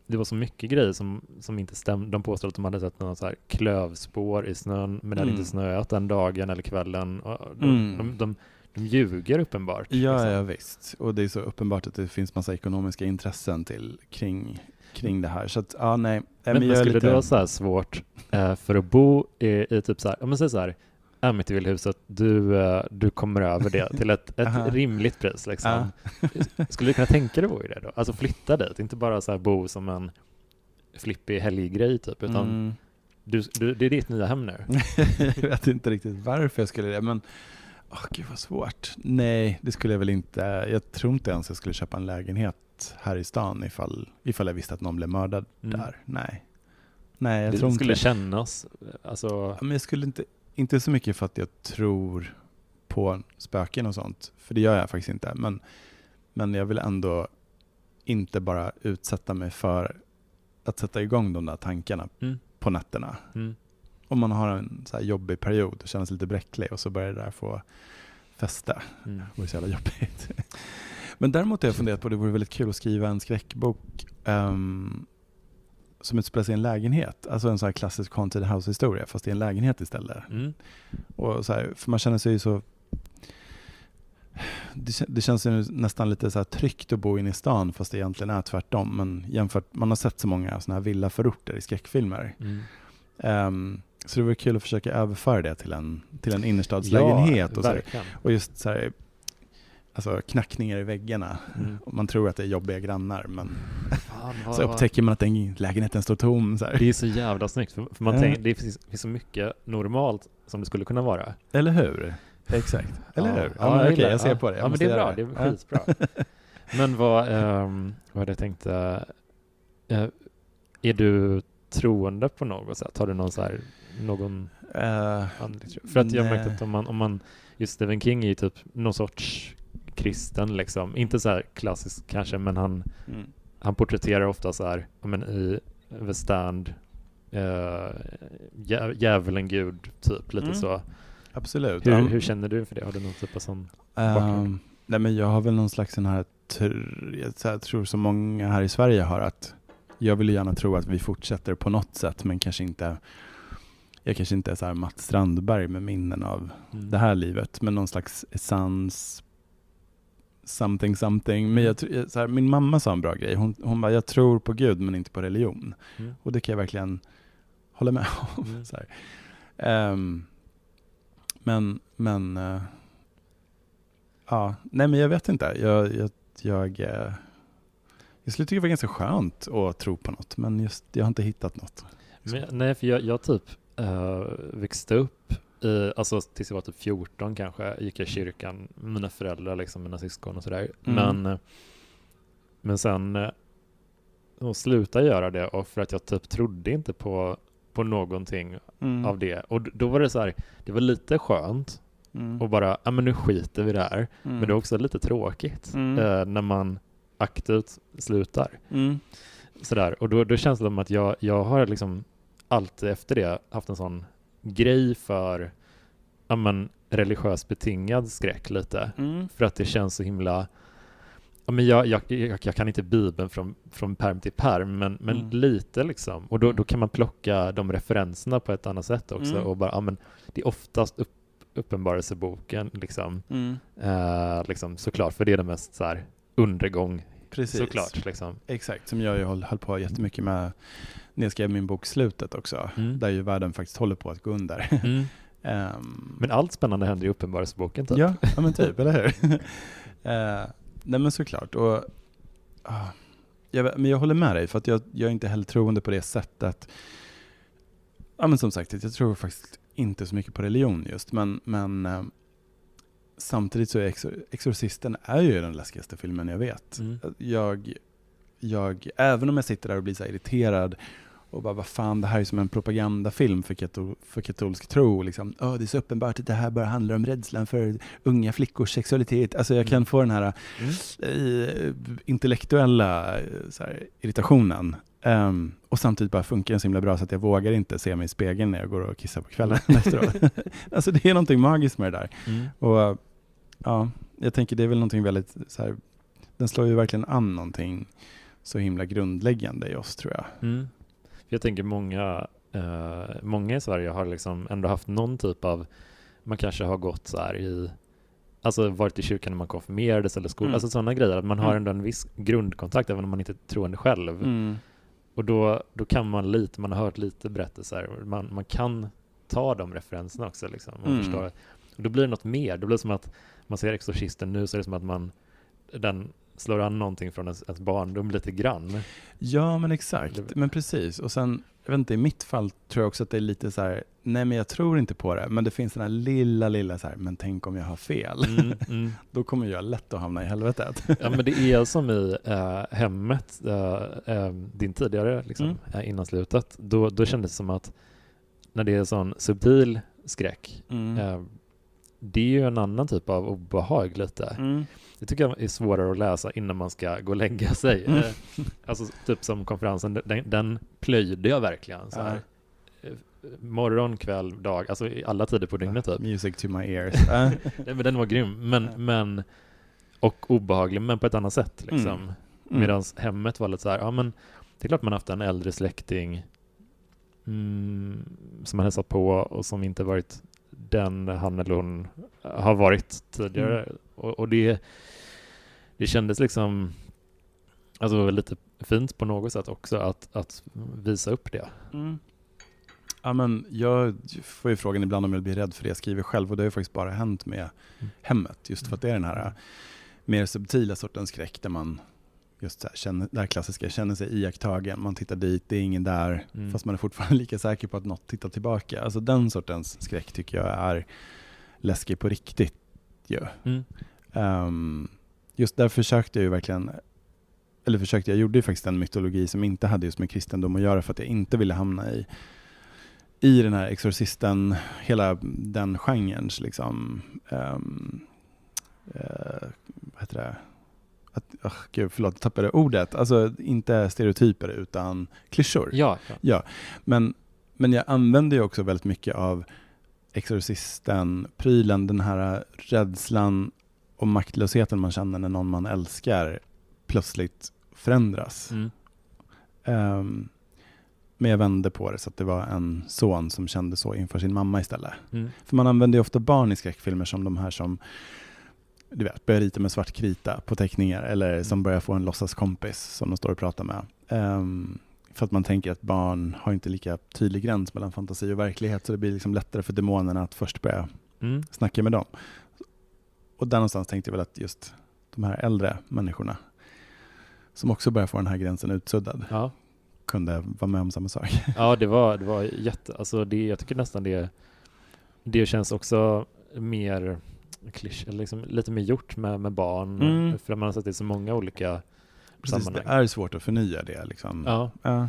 Speaker 1: det var så mycket grejer som, som inte stämde. De påstod att de hade sett någon så här klövspår i snön, men det hade
Speaker 2: Mm.
Speaker 1: inte snöat den dagen eller kvällen. De,
Speaker 2: Mm.
Speaker 1: de, de, de ljuger uppenbart.
Speaker 2: Ja,
Speaker 1: liksom.
Speaker 2: ja, visst. Och det är så uppenbart att det finns massa ekonomiska intressen till, kring, kring det här. Så att, ja, nej.
Speaker 1: Men, men skulle
Speaker 2: lite-
Speaker 1: du ha så här svårt eh, för att bo i, i typ så här, om man säger så här, Amityville-huset, du, eh, du kommer över det till ett, ett rimligt pris liksom. Skulle du kunna tänka dig att bo i det då? Alltså flytta dit, inte bara så här bo som en flippig helggrej typ, utan
Speaker 2: Mm.
Speaker 1: du, du, det är ditt nya hem nu.
Speaker 2: jag vet inte riktigt varför jag skulle det, men åh gud vad svårt. Nej, det skulle jag väl inte. Jag tror inte ens jag skulle köpa en lägenhet här i stan ifall, ifall jag visste att någon blev mördad
Speaker 1: Mm.
Speaker 2: där. Nej. Nej, jag
Speaker 1: det
Speaker 2: tror inte
Speaker 1: skulle
Speaker 2: det.
Speaker 1: kännas, alltså,
Speaker 2: Ja, Men jag skulle inte, inte så mycket för att jag tror på spöken och sånt, för det gör jag faktiskt inte. Men, men jag vill ändå inte bara utsätta mig för att sätta igång de där tankarna
Speaker 1: Mm.
Speaker 2: på nätterna.
Speaker 1: mm,
Speaker 2: Om man har en så här jobbig period och känner sig lite bräcklig och så börjar det där få fäste.
Speaker 1: mm.
Speaker 2: Det vore så jävla jobbigt. Men däremot har jag funderat på att det vore väldigt kul att skriva en skräckbok ehm, som utspelar sig i en lägenhet. Alltså en sån här klassisk haunted house-historia fast i en lägenhet istället.
Speaker 1: Mm.
Speaker 2: Och så här, för man känner sig ju så... Det, det känns ju nästan lite så här tryggt att bo inne i stan fast det egentligen är tvärtom. Men jämfört, man har sett så många såna här villaförorter i skräckfilmer.
Speaker 1: Mm.
Speaker 2: Ehm, så det vore kul att försöka överföra det till en, till en innerstadslägenhet.
Speaker 1: Ja,
Speaker 2: och, så här, och just så här, alltså knackningar i väggarna.
Speaker 1: Mm.
Speaker 2: Och man tror att det är jobbiga grannar men
Speaker 1: Fan, vad-
Speaker 2: så upptäcker man att den lägenheten står tom. Så här.
Speaker 1: Det är så jävla snyggt, för, för man
Speaker 2: Ja.
Speaker 1: tänker, det finns, finns så mycket normalt som det skulle kunna vara.
Speaker 2: Eller hur? Exakt. Eller
Speaker 1: Ja.
Speaker 2: hur?
Speaker 1: Ja,
Speaker 2: Ja, okej,
Speaker 1: gillar-
Speaker 2: jag ser på det. Jag
Speaker 1: Ja, men det är bra. Det är skitbra. Men vad, um, vad hade jag tänkt, eh, är du troende på något sätt? Har du någon så här, någon tro? För att jag har märkt att om man, om man, just Stephen King är ju typ någon sorts kristen liksom, inte så här klassisk kanske, men han,
Speaker 2: mm.
Speaker 1: han porträtterar ofta så här, men i The Stand, uh, djä, djävulen gud, typ lite
Speaker 2: Mm.
Speaker 1: så.
Speaker 2: Absolut.
Speaker 1: Hur,
Speaker 2: Ja.
Speaker 1: hur känner du för det? Har du någon typ av sån? Bakgrund?
Speaker 2: nej men jag har väl någon slags sån här, jag så här, tror som många här i Sverige har att jag vill gärna tro att vi fortsätter på något sätt men kanske inte jag kanske inte är så här Mats Strandberg med minnen av
Speaker 1: Mm.
Speaker 2: det här livet men någon slags essens something something. Men jag, tr- jag- så här, min mamma sa en bra grej. Hon, hon bara, jag tror på Gud men inte på religion.
Speaker 1: Mm.
Speaker 2: Och det kan jag verkligen hålla med om.
Speaker 1: Mm.
Speaker 2: Så. Ehm, men, men, eh, ja, nej men jag vet inte. Jag, jag, jag, eh, jag skulle tycka det var ganska skönt att tro på något, men just jag har inte hittat något.
Speaker 1: Men, nej, för jag, jag typ uh, växte upp, i, alltså tills jag var typ 14 kanske, gick jag i kyrkan med mina föräldrar, liksom, mina syskon och sådär.
Speaker 2: Mm.
Speaker 1: Men, eh, men sen och slutade göra det och för att jag typ trodde inte på, på någonting
Speaker 2: Mm.
Speaker 1: av det. Och då var det så här, det var lite skönt
Speaker 2: Mm.
Speaker 1: och bara, ja men nu skiter vi det här.
Speaker 2: Mm.
Speaker 1: Men det är också lite tråkigt
Speaker 2: Mm.
Speaker 1: eh, när man aktivt slutar.
Speaker 2: Mm.
Speaker 1: Sådär. Och då, då känns det som att jag, jag har liksom alltid efter det haft en sån grej för ja, men, religiös betingad skräck lite.
Speaker 2: Mm.
Speaker 1: För att det känns så himla Ja, men jag, jag, jag, jag kan inte Bibeln från, från perm till perm, men, men
Speaker 2: Mm.
Speaker 1: lite liksom. Och då, då kan man plocka de referenserna på ett annat sätt också.
Speaker 2: Mm.
Speaker 1: Och bara, ja, men det är oftast upp, uppenbarelseboken, liksom.
Speaker 2: Mm.
Speaker 1: Eh, liksom, såklart, för det är den mest så här, undergång,
Speaker 2: Precis.
Speaker 1: såklart. Liksom.
Speaker 2: Exakt, som jag ju höll, höll på jättemycket med när jag skrev min bok Slutet också.
Speaker 1: Mm.
Speaker 2: Där ju världen faktiskt håller på att gå under.
Speaker 1: Mm.
Speaker 2: Ehm,
Speaker 1: Men allt spännande händer i uppenbarelseboken typ.
Speaker 2: Ja, ja men typ, eller hur? Eh, nej men såklart. Och, ah, jag, men jag håller med dig, för att jag, jag är inte heller troende på det sättet. Ja men som sagt, jag tror faktiskt inte så mycket på religion just, men, men eh, samtidigt så är Exor Exorcisten är ju den läskigaste filmen jag vet.
Speaker 1: Mm.
Speaker 2: Jag, jag, även om jag sitter där och blir så irriterad och bara, vad fan, det här är som en propagandafilm för, katol för katolsk tro. Liksom. Oh, det är så uppenbart att det här bara handlar om rädslan för unga flickors sexualitet. Alltså jag kan
Speaker 1: Mm.
Speaker 2: få den här
Speaker 1: Mm.
Speaker 2: intellektuella här, irritationen. Ehm, och samtidigt bara funkar den så himla bra så att jag vågar inte se mig i spegeln när jag går och kissar på kvällen efteråt. alltså det är någonting magiskt med det där.
Speaker 1: Mm.
Speaker 2: Och ja, jag tänker det är väl någonting väldigt så här, den slår ju verkligen an någonting så himla grundläggande i oss tror jag.
Speaker 1: Mm. För Jag tänker många, eh, många i Sverige har liksom ändå haft någon typ av, man kanske har gått så här i, alltså varit i kyrkan när man konfirmerades eller skolan,
Speaker 2: Mm.
Speaker 1: alltså sådana grejer, att man har
Speaker 2: Mm.
Speaker 1: ändå en viss grundkontakt även om man inte är troende själv.
Speaker 2: Mm.
Speaker 1: Och då, då kan man lite, man har hört lite berättelser, man, man kan ta de referenserna också liksom, och
Speaker 2: Mm.
Speaker 1: förstå. Och då blir det något mer, då blir det som att man ser Exorcisten nu så är det som att man, den slår an någonting från ens, ens barndom lite grann.
Speaker 2: Ja men exakt, men precis. Och sen, jag vet inte, i mitt fall tror jag också att det är lite så här, nej men jag tror inte på det, men det finns den här lilla, lilla så här, men tänk om jag har fel.
Speaker 1: Mm, mm.
Speaker 2: Då kommer jag lätt att hamna i helvetet.
Speaker 1: Ja men det är som i eh, hemmet, eh, eh, din tidigare liksom,
Speaker 2: Mm.
Speaker 1: innan slutet, då, då kändes det som att när det är sån subtil skräck,
Speaker 2: Mm.
Speaker 1: Eh, det är ju en annan typ av obehag lite.
Speaker 2: Mm.
Speaker 1: Det tycker jag är svårare att läsa innan man ska gå och lägga sig.
Speaker 2: Mm.
Speaker 1: Eh, Alltså typ som konferensen, den, den plöjde jag verkligen. Så här. Eh, Morgon, kväll, dag, alltså i alla tider på dygnet typ.
Speaker 2: Music to my ears.
Speaker 1: Nej, men den var grym, men, men och obehaglig, men på ett annat sätt liksom.
Speaker 2: Mm.
Speaker 1: Medan hemmet var lite så här, ja men det är klart man haft en äldre släkting mm, som man hälsat på och som inte varit den han eller hon har varit tidigare.
Speaker 2: Mm.
Speaker 1: Och, och det, det kändes liksom alltså lite fint på något sätt också att, att visa upp det.
Speaker 2: Mm. Ja, men jag får ju frågan ibland om jag blir rädd för det jag skriver själv och det har ju faktiskt bara hänt med
Speaker 1: Mm.
Speaker 2: hemmet. Just för att det är den här mer subtila sortens skräck där man just så här, känner, det här klassiska, känner sig iakttagen, man tittar dit, det är ingen där,
Speaker 1: Mm.
Speaker 2: fast man är fortfarande lika säker på att något tittar tillbaka. Alltså den sortens skräck tycker jag är läskig på riktigt ju.
Speaker 1: Mm.
Speaker 2: Ehm, just där försökte jag ju verkligen, eller försökte, jag gjorde ju faktiskt en mytologi som inte hade just med kristendom att göra för att jag inte ville hamna i, i den här exorcisten, hela den genrens liksom, um, vad heter det? Att, oh, gud, förlåt, jag tappade ordet. Alltså inte stereotyper utan klyschor.
Speaker 1: Ja, ja.
Speaker 2: Ja, men, men jag använder ju också väldigt mycket av Exorcisten-prylen, den här rädslan och maktlösheten man känner när någon man älskar plötsligt förändras.
Speaker 1: Mm.
Speaker 2: Ehm, men jag vände på det så att det var en son som kände så inför sin mamma istället.
Speaker 1: Mm.
Speaker 2: För man använder ju ofta barn i skräckfilmer som de här som du vet, börjar rita med svart krita på teckningar eller som börjar få en låtsaskompis som de står och pratar med. Ehm, för att man tänker att barn har inte lika tydlig gräns mellan fantasi och verklighet så det blir liksom lättare för demonerna att först börja
Speaker 1: Mm.
Speaker 2: snacka med dem. Och där någonstans tänkte jag väl att just de här äldre människorna som också börjar få den här gränsen utsuddad
Speaker 1: Ja.
Speaker 2: kunde vara med om samma sak.
Speaker 1: Ja, det var, det var jätte, alltså det, jag tycker nästan det, det känns också mer klisch, liksom lite mer gjort med, med barn,
Speaker 2: Mm.
Speaker 1: för man har sett det i så många olika
Speaker 2: Precis, det
Speaker 1: sammanhang.
Speaker 2: är svårt att förnya det. Liksom.
Speaker 1: Ja,
Speaker 2: Ja.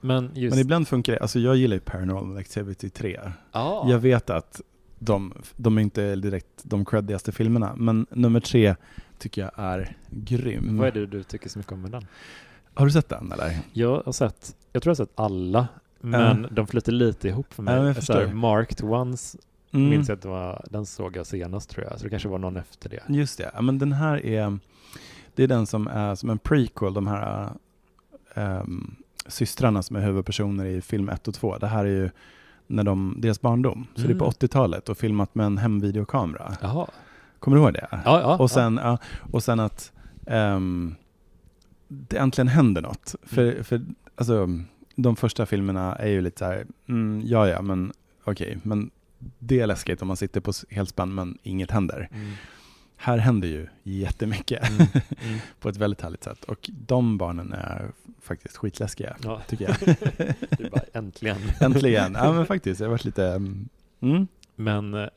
Speaker 1: men just...
Speaker 2: Men ibland funkar det. Alltså jag gillar ju Paranormal Activity 3.
Speaker 1: ja.
Speaker 2: Jag vet att de, de är inte direkt de creddigaste filmerna, men nummer tre tycker jag är grym.
Speaker 1: Vad är det du tycker så mycket om med den?
Speaker 2: Har du sett den eller?
Speaker 1: Jag har sett, jag tror jag har sett alla, men de flyter lite ihop för mig.
Speaker 2: Ja, jag
Speaker 1: Så här,
Speaker 2: förstår.
Speaker 1: Marked Ones
Speaker 2: Mm.
Speaker 1: minns jag att det var, den såg jag senast tror jag, så det kanske var någon efter det.
Speaker 2: Just det, ja, men den här är, det är den som är som en prequel, de här um, systrarna som är huvudpersoner i film 1 och 2. Det här är ju när de, deras barndom, så det är på
Speaker 1: Mm.
Speaker 2: 80-talet och filmat med en hemvideokamera.
Speaker 1: Jaha.
Speaker 2: Kommer du ihåg det?
Speaker 1: Ja, ja.
Speaker 2: och, sen, ja, och sen att ehm, det äntligen händer något. För,
Speaker 1: Mm.
Speaker 2: för alltså, de första filmerna är ju lite så här, mm, ja ja, men okej, men det är läskigt om man sitter på helspänn men inget händer.
Speaker 1: Mm.
Speaker 2: här händer ju jättemycket
Speaker 1: Mm. Mm.
Speaker 2: på ett väldigt härligt sätt. Och de barnen är faktiskt skitläskiga,
Speaker 1: Ja.
Speaker 2: tycker jag.
Speaker 1: Du bara äntligen.
Speaker 2: Äntligen. Ja men faktiskt, jag har varit lite... mm, Mm.
Speaker 1: Men eh,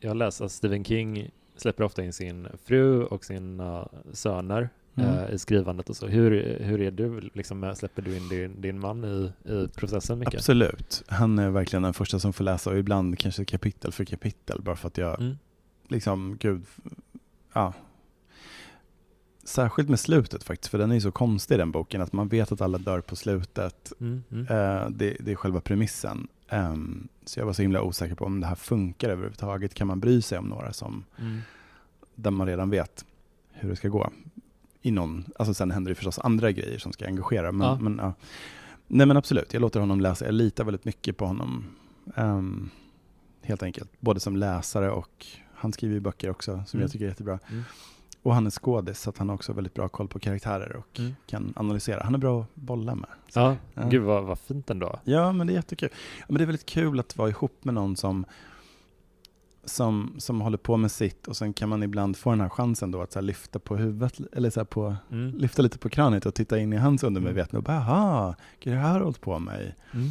Speaker 1: jag läser att Stephen King släpper ofta in sin fru och sina söner
Speaker 2: Mm.
Speaker 1: eh, i skrivandet och så. Hur, hur är du? Liksom, eh, släpper du in din, din man i, i processen mycket?
Speaker 2: Absolut. Han är verkligen den första som får läsa och ibland kanske kapitel för kapitel bara för att jag
Speaker 1: Mm.
Speaker 2: liksom, gud, ja. Särskilt med slutet faktiskt, för den är ju så konstig den boken, att man vet att alla dör på slutet.
Speaker 1: Mm. Mm.
Speaker 2: Eh, det, det är själva premissen. Ehm, så jag var så himla osäker på om det här funkar överhuvudtaget. Kan man bry sig om några som,
Speaker 1: Mm.
Speaker 2: där man redan vet hur det ska gå? I någon, alltså sen händer det förstås andra grejer som ska engagera. Men,
Speaker 1: Ja.
Speaker 2: men, ja. Nej men absolut, jag låter honom läsa. Jag litar väldigt mycket på honom. Ehm, helt enkelt. Både som läsare och han skriver ju böcker också som
Speaker 1: Mm.
Speaker 2: jag tycker är jättebra.
Speaker 1: Mm.
Speaker 2: Och han är skådis så att han har också väldigt bra koll på karaktärer och
Speaker 1: Mm.
Speaker 2: kan analysera. Han är bra att bolla med.
Speaker 1: Ja,
Speaker 2: Ja.
Speaker 1: gud vad, vad fint ändå.
Speaker 2: Ja, men det är jättekul. Ja, men det är väldigt kul att vara ihop med någon som, som, som håller på med sitt och sen kan man ibland få den här chansen då att så lyfta på huvudet, eller så på,
Speaker 1: Mm.
Speaker 2: lyfta lite på kraniet och titta in i hans undermedvetna och bara, aha, det här har hållit på i
Speaker 1: Mm.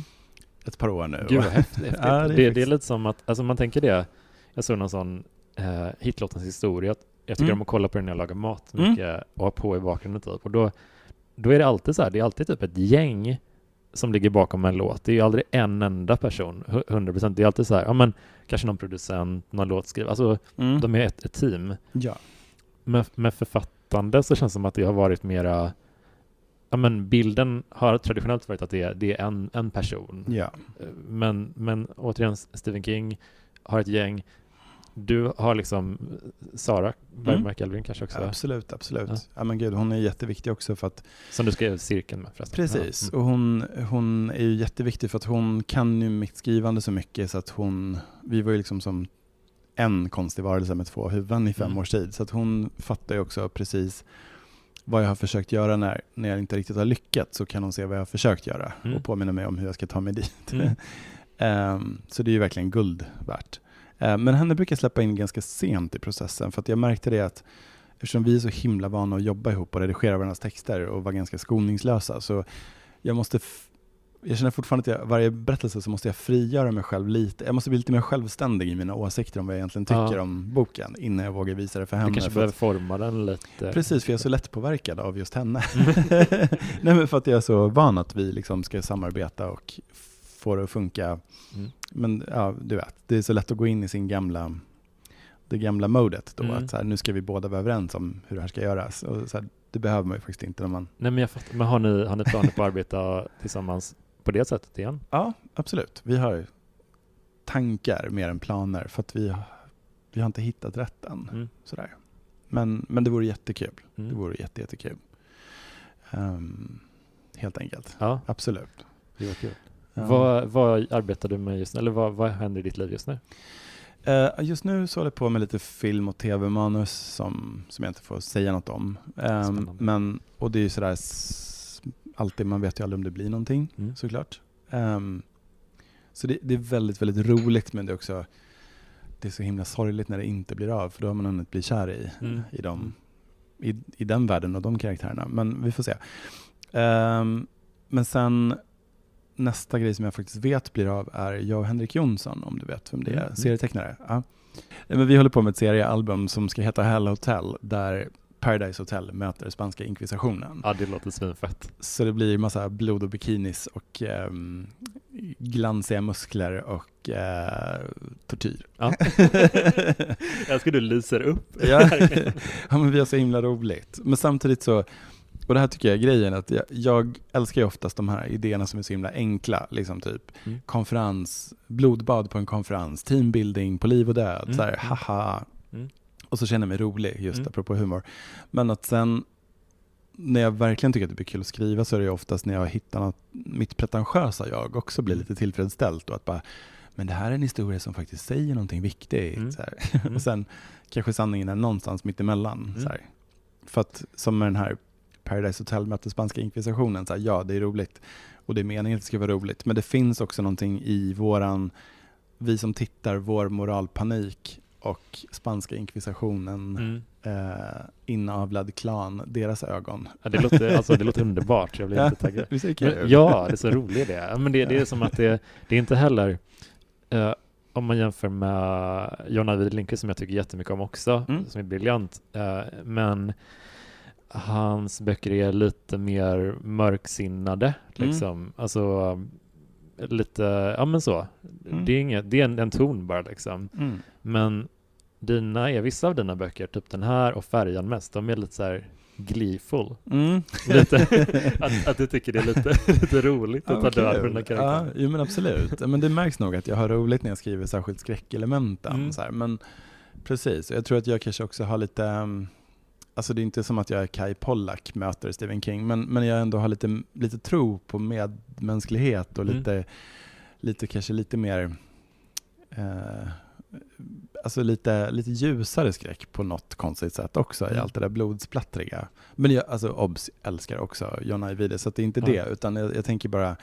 Speaker 2: ett par år nu.
Speaker 1: Gud vad häftigt.
Speaker 2: Ja, det är
Speaker 1: det, det, är lite som att, alltså man tänker det, jag såg någon sån eh, hitlåtens historia, jag tycker
Speaker 2: Mm.
Speaker 1: om att kolla på den när jag lagar mat
Speaker 2: Mm.
Speaker 1: mycket och ha på i bakgrunden typ. Och då, då är det alltid så här, det är alltid typ ett gäng som ligger bakom en låt. Det är ju aldrig en enda person, hu- 100%. Det är alltid så här, ja men kanske någon producent, någon låtskrivare, alltså
Speaker 2: Mm.
Speaker 1: de är ett, ett team.
Speaker 2: Ja.
Speaker 1: Med, med författande så känns det som att det har varit mera, ja men bilden har traditionellt varit att det är, det är en, en person.
Speaker 2: ja.
Speaker 1: Men, men återigen, Stephen King har ett gäng. Du har liksom Sara Bergmark Elving kanske också,
Speaker 2: Absolut, absolut.
Speaker 1: Ja.
Speaker 2: Ja. men gud, hon är jätteviktig också för att
Speaker 1: som du skrev cirkeln med förresten.
Speaker 2: Precis,
Speaker 1: Ja.
Speaker 2: och hon, hon är ju jätteviktig för att hon kan ju mitt skrivande så mycket så att hon, vi var ju liksom som en konstig varelse med två huvuden i fem
Speaker 1: Mm.
Speaker 2: års tid. Så att hon fattar ju också precis vad jag har försökt göra när, när jag inte riktigt har lyckats så kan hon se vad jag har försökt göra
Speaker 1: Mm.
Speaker 2: och påminna mig om hur jag ska ta mig dit.
Speaker 1: Mm.
Speaker 2: Ehm, så det är ju verkligen guld värt. Ehm, men henne brukar jag släppa in ganska sent i processen för att jag märkte det att eftersom vi är så himla vana att jobba ihop och redigera varandras texter och vara ganska skoningslösa så jag måste jag känner fortfarande att jag, varje berättelse så måste jag frigöra mig själv lite. Jag måste bli lite mer självständig i mina åsikter om vad jag egentligen tycker
Speaker 1: Ja.
Speaker 2: om boken innan jag vågar visa det för henne.
Speaker 1: Du kanske behöver forma den lite.
Speaker 2: precis, för jag är så lättpåverkad av just henne.
Speaker 1: Mm.
Speaker 2: Nej men för att jag är så van att vi liksom ska samarbeta och få det att funka.
Speaker 1: Mm.
Speaker 2: Men ja, du vet, det är så lätt att gå in i sin gamla, det gamla modet då.
Speaker 1: Mm.
Speaker 2: Att så här, nu ska vi båda vara överens om hur det här ska göras. Och så här, det behöver man ju faktiskt inte när man...
Speaker 1: Nej men jag fattar. Men har ni, har ni planer på att arbeta tillsammans på det sättet igen?
Speaker 2: Ja, absolut. Vi har tankar mer än planer för att vi, vi har inte hittat rätt än.
Speaker 1: Mm.
Speaker 2: Sådär. Men, men det vore jättekul.
Speaker 1: Mm.
Speaker 2: Det vore jätte, jättekul. Ehm, helt enkelt.
Speaker 1: Ja,
Speaker 2: Absolut.
Speaker 1: det var kul.
Speaker 2: Ja.
Speaker 1: Vad, vad arbetar du med just nu? Eller vad, vad händer i ditt liv just nu?
Speaker 2: Eh, just nu så håller jag på med lite film och tv-manus som, som jag inte får säga något om.
Speaker 1: Spännande.
Speaker 2: men, och det är ju sådär, alltid, man vet ju aldrig om det blir någonting
Speaker 1: Mm.
Speaker 2: såklart. Ehm, så det, det är väldigt, väldigt roligt men det är också det är så himla sorgligt när det inte blir av för då har man hunnit bli kär i,
Speaker 1: Mm.
Speaker 2: i, dem, i, i den världen och de karaktärerna. Men vi får se. Ehm, men sen nästa grej som jag faktiskt vet blir av är jag och Henrik Jonsson, om du vet vem det är,
Speaker 1: Mm.
Speaker 2: serietecknare. Ja. Nej, Men vi håller på med ett seriealbum som ska heta Hell Hotel, där Paradise Hotel möter spanska inkvisitionen.
Speaker 1: Ja, det låter svinfett.
Speaker 2: Så det blir massa blod och bikinis och ehm, glansiga muskler och eh, tortyr.
Speaker 1: Ja. jag älskar du lyser upp.
Speaker 2: ja. ja, men vi har så himla roligt. Men samtidigt så, och det här tycker jag är grejen, att jag, jag älskar ju oftast de här idéerna som är så himla enkla, liksom typ
Speaker 1: Mm.
Speaker 2: konferens, blodbad på en konferens, teambuilding på liv och död,
Speaker 1: Mm.
Speaker 2: så här, haha.
Speaker 1: Mm.
Speaker 2: Och så känner jag mig rolig, just
Speaker 1: Mm.
Speaker 2: apropå humor. Men att sen, när jag verkligen tycker att det blir kul att skriva så är det oftast när jag hittar något, mitt pretentiösa jag också blir lite tillfredsställt och att bara, men det här är en historia som faktiskt säger någonting viktigt.
Speaker 1: Mm. Mm.
Speaker 2: och sen kanske sanningen är någonstans mitt emellan.
Speaker 1: Mm.
Speaker 2: Så här. För att som med den här Paradise Hotel möter spanska inkvisitionen, så här, ja det är roligt och det är meningen att det ska vara roligt, men det finns också någonting i våran, vi som tittar, vår moralpanik och spanska inkvisitionen,
Speaker 1: Mm.
Speaker 2: eh, inavlad klan, deras ögon.
Speaker 1: Ja, det, låter, alltså, det låter underbart, jag blir jättetaggad. Ja, det är så roligt det. Men det, det är som att det, det är inte heller, eh, om man jämför med John Ajvide Lindqvist som jag tycker jättemycket om också,
Speaker 2: Mm.
Speaker 1: som är briljant, eh, men hans böcker är lite mer mörksinnade,
Speaker 2: Mm.
Speaker 1: liksom. Alltså, lite, ja men så.
Speaker 2: Mm.
Speaker 1: Det är, inget, det är en, en ton bara liksom.
Speaker 2: Mm.
Speaker 1: Men dina, är vissa av dina böcker, typ den här och Färjan mest, de är lite så här gleeful.
Speaker 2: Mm.
Speaker 1: Lite, att, att du tycker det är lite, lite roligt att
Speaker 2: Ja,
Speaker 1: ta död på den här karaktären.
Speaker 2: Ja, men absolut. Men det märks nog att jag har roligt när jag skriver särskilt skräckelementen.
Speaker 1: Mm.
Speaker 2: Så här. Men precis, jag tror att jag kanske också har lite, um, alltså det är inte som att jag är Kai Pollak möter Stephen King, men, men jag ändå har lite, lite tro på medmänsklighet och
Speaker 1: Mm.
Speaker 2: lite, lite kanske lite mer eh, Alltså lite, lite ljusare skräck på något konstigt sätt också i
Speaker 1: Mm.
Speaker 2: allt det där blodsplattriga. Men jag, alltså obs, älskar också John Ajvide, så det är inte
Speaker 1: Ja.
Speaker 2: det, utan jag, jag tänker bara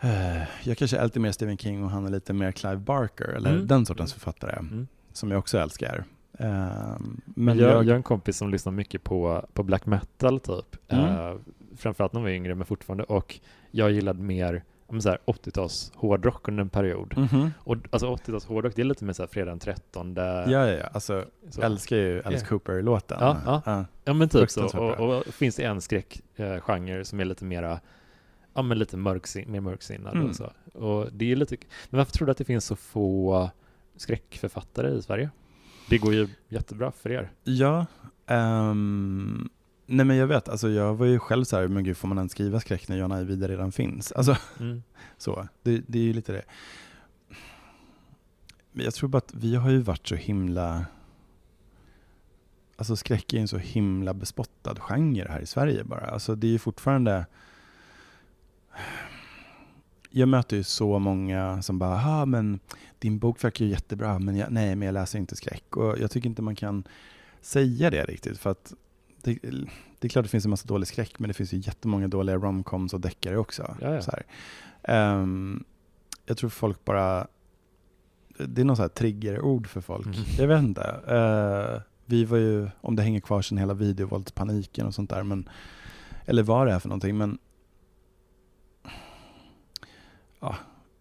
Speaker 2: eh, jag kanske är lite mer Stephen King och han är lite mer Clive Barker, eller
Speaker 1: Mm.
Speaker 2: den sortens författare,
Speaker 1: Mm.
Speaker 2: som jag också älskar. Eh,
Speaker 1: Men jag,
Speaker 2: jag,
Speaker 1: jag har en kompis som lyssnar mycket på, på black metal typ.
Speaker 2: Mm.
Speaker 1: Eh, framförallt när vi var yngre, men fortfarande. Och jag gillade mer ja, men så här 80-tals hårdrock under en period.
Speaker 2: Mhm.
Speaker 1: Och alltså 80-tals hårdrock, det är lite mer så här fredag den 13.
Speaker 2: Ja, ja, ja, alltså
Speaker 1: så.
Speaker 2: älskar ju Alice
Speaker 1: Ja.
Speaker 2: Cooper-låten.
Speaker 1: Ja, ja. Ja men typ så. Och, och finns det en skräckgenre som är lite mera, ja men lite mörksin, mer mörksinnad
Speaker 2: Mm.
Speaker 1: och så. Och det är lite, men varför tror du att det finns så få skräckförfattare i Sverige? Det går ju jättebra för er.
Speaker 2: Ja, ehm, nej men jag vet, alltså jag var ju själv så här, men gud får man ens skriva skräck när Jan Ajvide redan finns? Alltså
Speaker 1: Mm.
Speaker 2: så, det, det är ju lite det. Men jag tror bara att vi har ju varit så himla, alltså skräck är ju en så himla bespottad genre här i Sverige bara. Alltså det är ju fortfarande, jag möter ju så många som bara, ja men din bok verkar ju jättebra, men jag, nej men jag läser inte skräck. Och jag tycker inte man kan säga det riktigt, för att det, det är klart det finns en massa dålig skräck, men det finns ju jättemånga dåliga romcoms och deckare också.
Speaker 1: Ja, ja.
Speaker 2: Så. Ehm, jag tror folk bara, det är någon så här triggerord för folk.
Speaker 1: Mhm.
Speaker 2: Jag vet inte. Eh, vi var ju, om det hänger kvar sen hela videovåldspaniken och sånt där, men, eller vad det är för någonting, men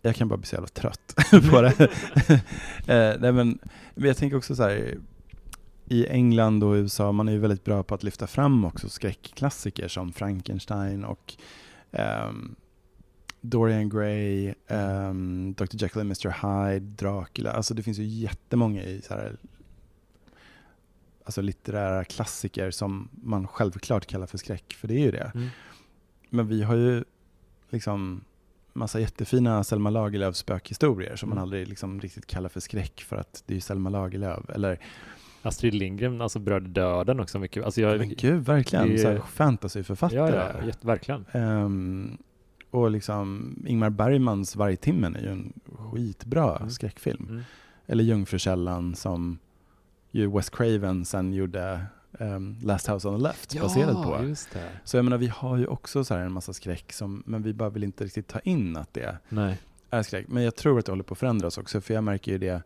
Speaker 2: jag kan bara bli så jävla trött på det. Eh, nej, men, men jag tänker också så här, i England och USA, man är ju väldigt bra på att lyfta fram också skräckklassiker som Frankenstein och ehm, Dorian Gray, ehm, Dr. Jekyll and Mr. Hyde, Dracula. Alltså det finns ju jättemånga i så här, alltså litterära klassiker som man självklart kallar för skräck, för det är ju det.
Speaker 1: Mm.
Speaker 2: Men vi har ju liksom massa jättefina Selma Lagerlöf spökhistorier som man
Speaker 1: Mm.
Speaker 2: aldrig liksom riktigt kallar för skräck för att det är Selma Lagerlöf. Eller,
Speaker 1: Astrid Lindgren alltså berörde döden också mycket. Alltså jag,
Speaker 2: men gud, verkligen.
Speaker 1: det-
Speaker 2: Så här
Speaker 1: ja,
Speaker 2: fantasyförfattare.
Speaker 1: ja, jätte, verkligen.
Speaker 2: Ehm, och liksom Ingmar Bergmans Vargtimmen är ju en skitbra
Speaker 1: Mm.
Speaker 2: skräckfilm.
Speaker 1: Mm.
Speaker 2: Eller Jungfrukällan som ju Wes Craven sen gjorde ehm, Last House on the Left baserad på.
Speaker 1: just det.
Speaker 2: Så jag menar, vi har ju också så här en massa skräck, som, men vi bara vill inte riktigt ta in att det
Speaker 1: Nej.
Speaker 2: är skräck. Men jag tror att det håller på att förändras också, för jag märker ju det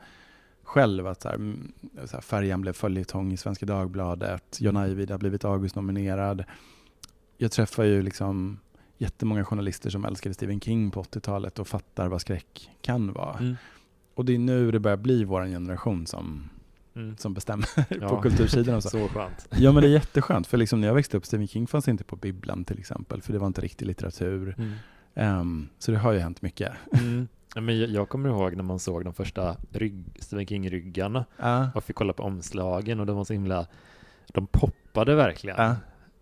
Speaker 2: själv att så här, mm, så här, Färjan blev följetong i Svenska Dagbladet, John Ajvide har blivit August-nominerad. Jag träffar ju liksom jättemånga journalister som älskade Stephen King på 80-talet och fattar vad skräck kan vara.
Speaker 1: Mm.
Speaker 2: Och det är nu det börjar bli vår generation som,
Speaker 1: Mm.
Speaker 2: som bestämmer
Speaker 1: Ja.
Speaker 2: på kultursidan och så.
Speaker 1: Så skönt.
Speaker 2: Ja men det är jätteskönt, för liksom när jag växte upp, Stephen King fanns inte på bibblan till exempel, för det var inte riktig litteratur.
Speaker 1: Mm.
Speaker 2: Ehm, så det har ju hänt mycket.
Speaker 1: Mm. Ja, men jag, jag kommer ihåg när man såg de första rygg, Stephen King-ryggarna
Speaker 2: Ja,
Speaker 1: och fick kolla på omslagen och de var så himla, de poppade verkligen.
Speaker 2: ja.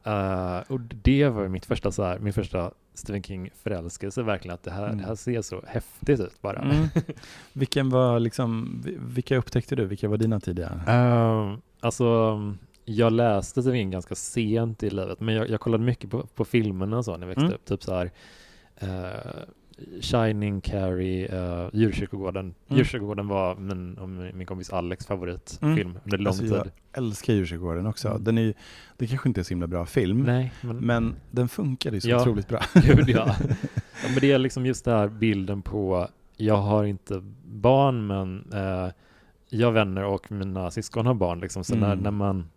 Speaker 1: Eh, och det var mitt första, så här, min första Stephen King-förälskelse verkligen, att det här,
Speaker 2: Mm.
Speaker 1: det här ser så häftigt ut bara.
Speaker 2: Mm. Vilken var liksom, vi- vilka upptäckte du? Vilka var dina tidiga?
Speaker 1: Uh, alltså, jag läste Stephen King ganska sent i livet, men jag, jag kollade mycket på, på filmerna och så när jag växte
Speaker 2: Mm.
Speaker 1: upp. Typ så här, eh, Shining, Carrie, uh, Djurkyrkogården.
Speaker 2: Mm.
Speaker 1: Djurkyrkogården var min, min kompis Alex favoritfilm
Speaker 2: Mm.
Speaker 1: under lång
Speaker 2: Alltså, jag
Speaker 1: tid.
Speaker 2: älskar Djurkyrkogården också.
Speaker 1: Mm.
Speaker 2: Den är ju, det kanske inte är så himla bra film,
Speaker 1: Nej, men,
Speaker 2: men den funkade ju så
Speaker 1: Ja.
Speaker 2: otroligt bra.
Speaker 1: gud ja. ja. Men det är liksom just det här bilden på, jag har inte barn, men eh, jag, vänner och mina syskon har barn liksom, så
Speaker 2: Mm.
Speaker 1: när, när man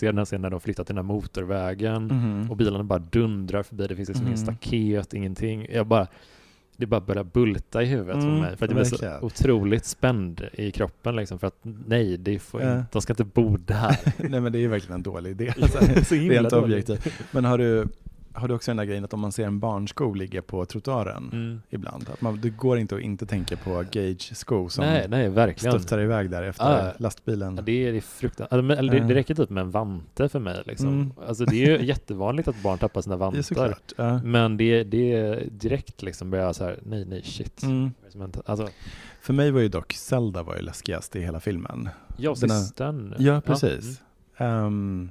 Speaker 1: här scenen när de flyttar till den här motorvägen
Speaker 2: Mhm.
Speaker 1: och bilarna bara dundrar förbi, det finns liksom ingen
Speaker 2: Mm.
Speaker 1: staket, ingenting. Jag bara, det bara börjar bulta i huvudet
Speaker 2: Mm,
Speaker 1: på mig, för att jag blir så otroligt spänd i kroppen liksom, för att nej, det får
Speaker 2: Ja.
Speaker 1: inte, de ska inte bo där.
Speaker 2: Nej men det är ju verkligen en dålig idé.
Speaker 1: så himla
Speaker 2: Rent objektivt. Men har du, har du också den där grejen att om man ser en barnsko ligga på trottoaren
Speaker 1: Mm.
Speaker 2: ibland, att man, det går inte att inte tänka på Gage sko som
Speaker 1: Nej, nej, verkligen.
Speaker 2: studsar iväg där efter
Speaker 1: Ja.
Speaker 2: lastbilen.
Speaker 1: Ja, det är, det är fruktansvärt. Eller, eller det,
Speaker 2: Ja.
Speaker 1: det räcker typ med en vante för mig. Liksom.
Speaker 2: Mm.
Speaker 1: Alltså, det är ju jättevanligt att barn tappar sina
Speaker 2: det
Speaker 1: vantar.
Speaker 2: såklart. Ja.
Speaker 1: Men det, det är direkt liksom börjar jag så här, nej, nej, shit.
Speaker 2: Mm.
Speaker 1: Det? Alltså,
Speaker 2: För mig var ju dock Zelda var ju läskigast i hela filmen.
Speaker 1: och
Speaker 2: Den här-
Speaker 1: systern.
Speaker 2: Ja, precis.
Speaker 1: mm,
Speaker 2: Ehm,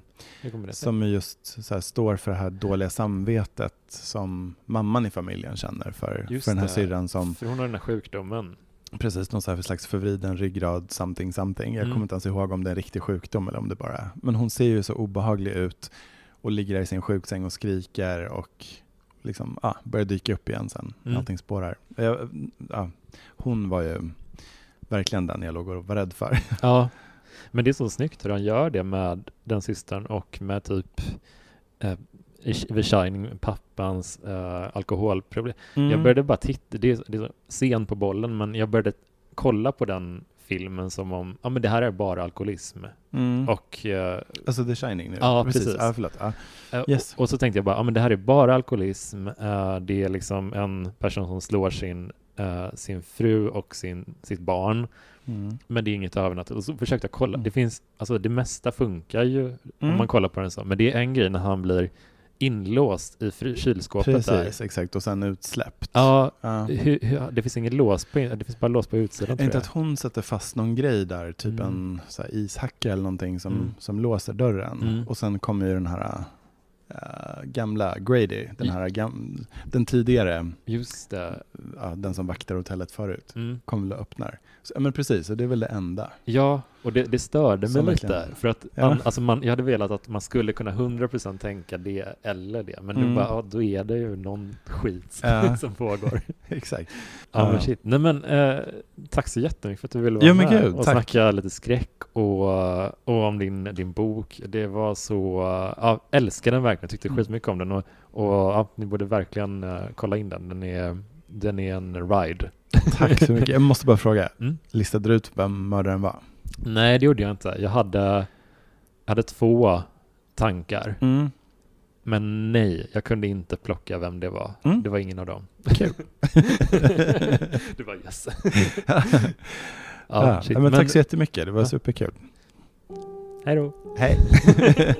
Speaker 2: som ju just här, står för det här dåliga samvetet som mamman i familjen känner för,
Speaker 1: Just
Speaker 2: för den här
Speaker 1: det.
Speaker 2: syrran som
Speaker 1: För hon har den här sjukdomen.
Speaker 2: precis någon så här slags förvriden ryggrad something something. Jag
Speaker 1: Mm.
Speaker 2: kommer inte ens ihåg om det är en riktig sjukdom eller om det bara Men hon ser ju så obehaglig ut och ligger där i sin sjuksäng och skriker och liksom, ah, börjar dyka upp igen sen.
Speaker 1: Mm.
Speaker 2: Allting spårar. Jag, ja, hon var ju verkligen den jag låg och var rädd för.
Speaker 1: Ja, men det är så snyggt hur han gör det med den systern och med typ eh, The Shining, pappans eh, alkoholproblem.
Speaker 2: Mm.
Speaker 1: Jag började bara titta, det är, det är sen på bollen, men jag började kolla på den filmen som om, ja men det här är bara alkoholism.
Speaker 2: Mm.
Speaker 1: Och, eh,
Speaker 2: Alltså The Shining nu?
Speaker 1: Ja, precis.
Speaker 2: Ja, förlåt. Ja.
Speaker 1: eh,
Speaker 2: Yes.
Speaker 1: och, och så tänkte jag bara, ja men det här är bara alkoholism. Eh, det är liksom en person som slår sin, eh, sin fru och sin, sitt barn.
Speaker 2: Mm.
Speaker 1: Men det är inget övernaturligt. Och så försökte jag kolla.
Speaker 2: Mm.
Speaker 1: Det finns, alltså det mesta funkar ju om
Speaker 2: Mm.
Speaker 1: man kollar på den så. Men det är en grej när han blir inlåst i kylskåpet där.
Speaker 2: Precis, exakt. Och sen utsläppt.
Speaker 1: Ja,
Speaker 2: Ja.
Speaker 1: hur, hur, det finns ingen lås på, det finns bara lås på utsidan
Speaker 2: Är inte att hon sätter fast någon grej där, typ
Speaker 1: Mm.
Speaker 2: en ishacka eller någonting som,
Speaker 1: Mm.
Speaker 2: som låser dörren. Och sen kommer ju den här äh, gamla Grady, den här gam, den tidigare,
Speaker 1: Just det.
Speaker 2: ja, den som vaktar hotellet förut,
Speaker 1: Mm.
Speaker 2: kommer väl och öppnar. Så, men precis, och det är väl det enda.
Speaker 1: Ja, och det, det störde mig lite. För att
Speaker 2: Ja.
Speaker 1: an, alltså man, jag hade velat att man skulle kunna 100% tänka det eller det. Men
Speaker 2: Mm.
Speaker 1: nu bara, ja, då är det ju någon skit som,
Speaker 2: Ja.
Speaker 1: som pågår.
Speaker 2: exakt.
Speaker 1: Ja, men shit. Nej men, eh, tack så jättemycket för att du ville vara
Speaker 2: men
Speaker 1: med
Speaker 2: gud,
Speaker 1: och
Speaker 2: tack.
Speaker 1: snacka lite skräck och, och om din, din bok. Det var så, ja, älskar den verkligen, tyckte
Speaker 2: Mm.
Speaker 1: skitmycket om den och, och ni borde verkligen eh, kolla in den. Den är, den är en ride.
Speaker 2: Tack så mycket. Jag måste bara fråga,
Speaker 1: Mm.
Speaker 2: listade du ut vem mördaren var?
Speaker 1: Nej, det gjorde jag inte. Jag hade, jag hade två tankar.
Speaker 2: Mm.
Speaker 1: Men nej, jag kunde inte plocka vem det var.
Speaker 2: Mm.
Speaker 1: Det var ingen av dem.
Speaker 2: Kul.
Speaker 1: det var yes.
Speaker 2: ja,
Speaker 1: ja,
Speaker 2: men, tack så jättemycket, det var
Speaker 1: Ja.
Speaker 2: superkul.
Speaker 1: Hej då.
Speaker 2: Hej.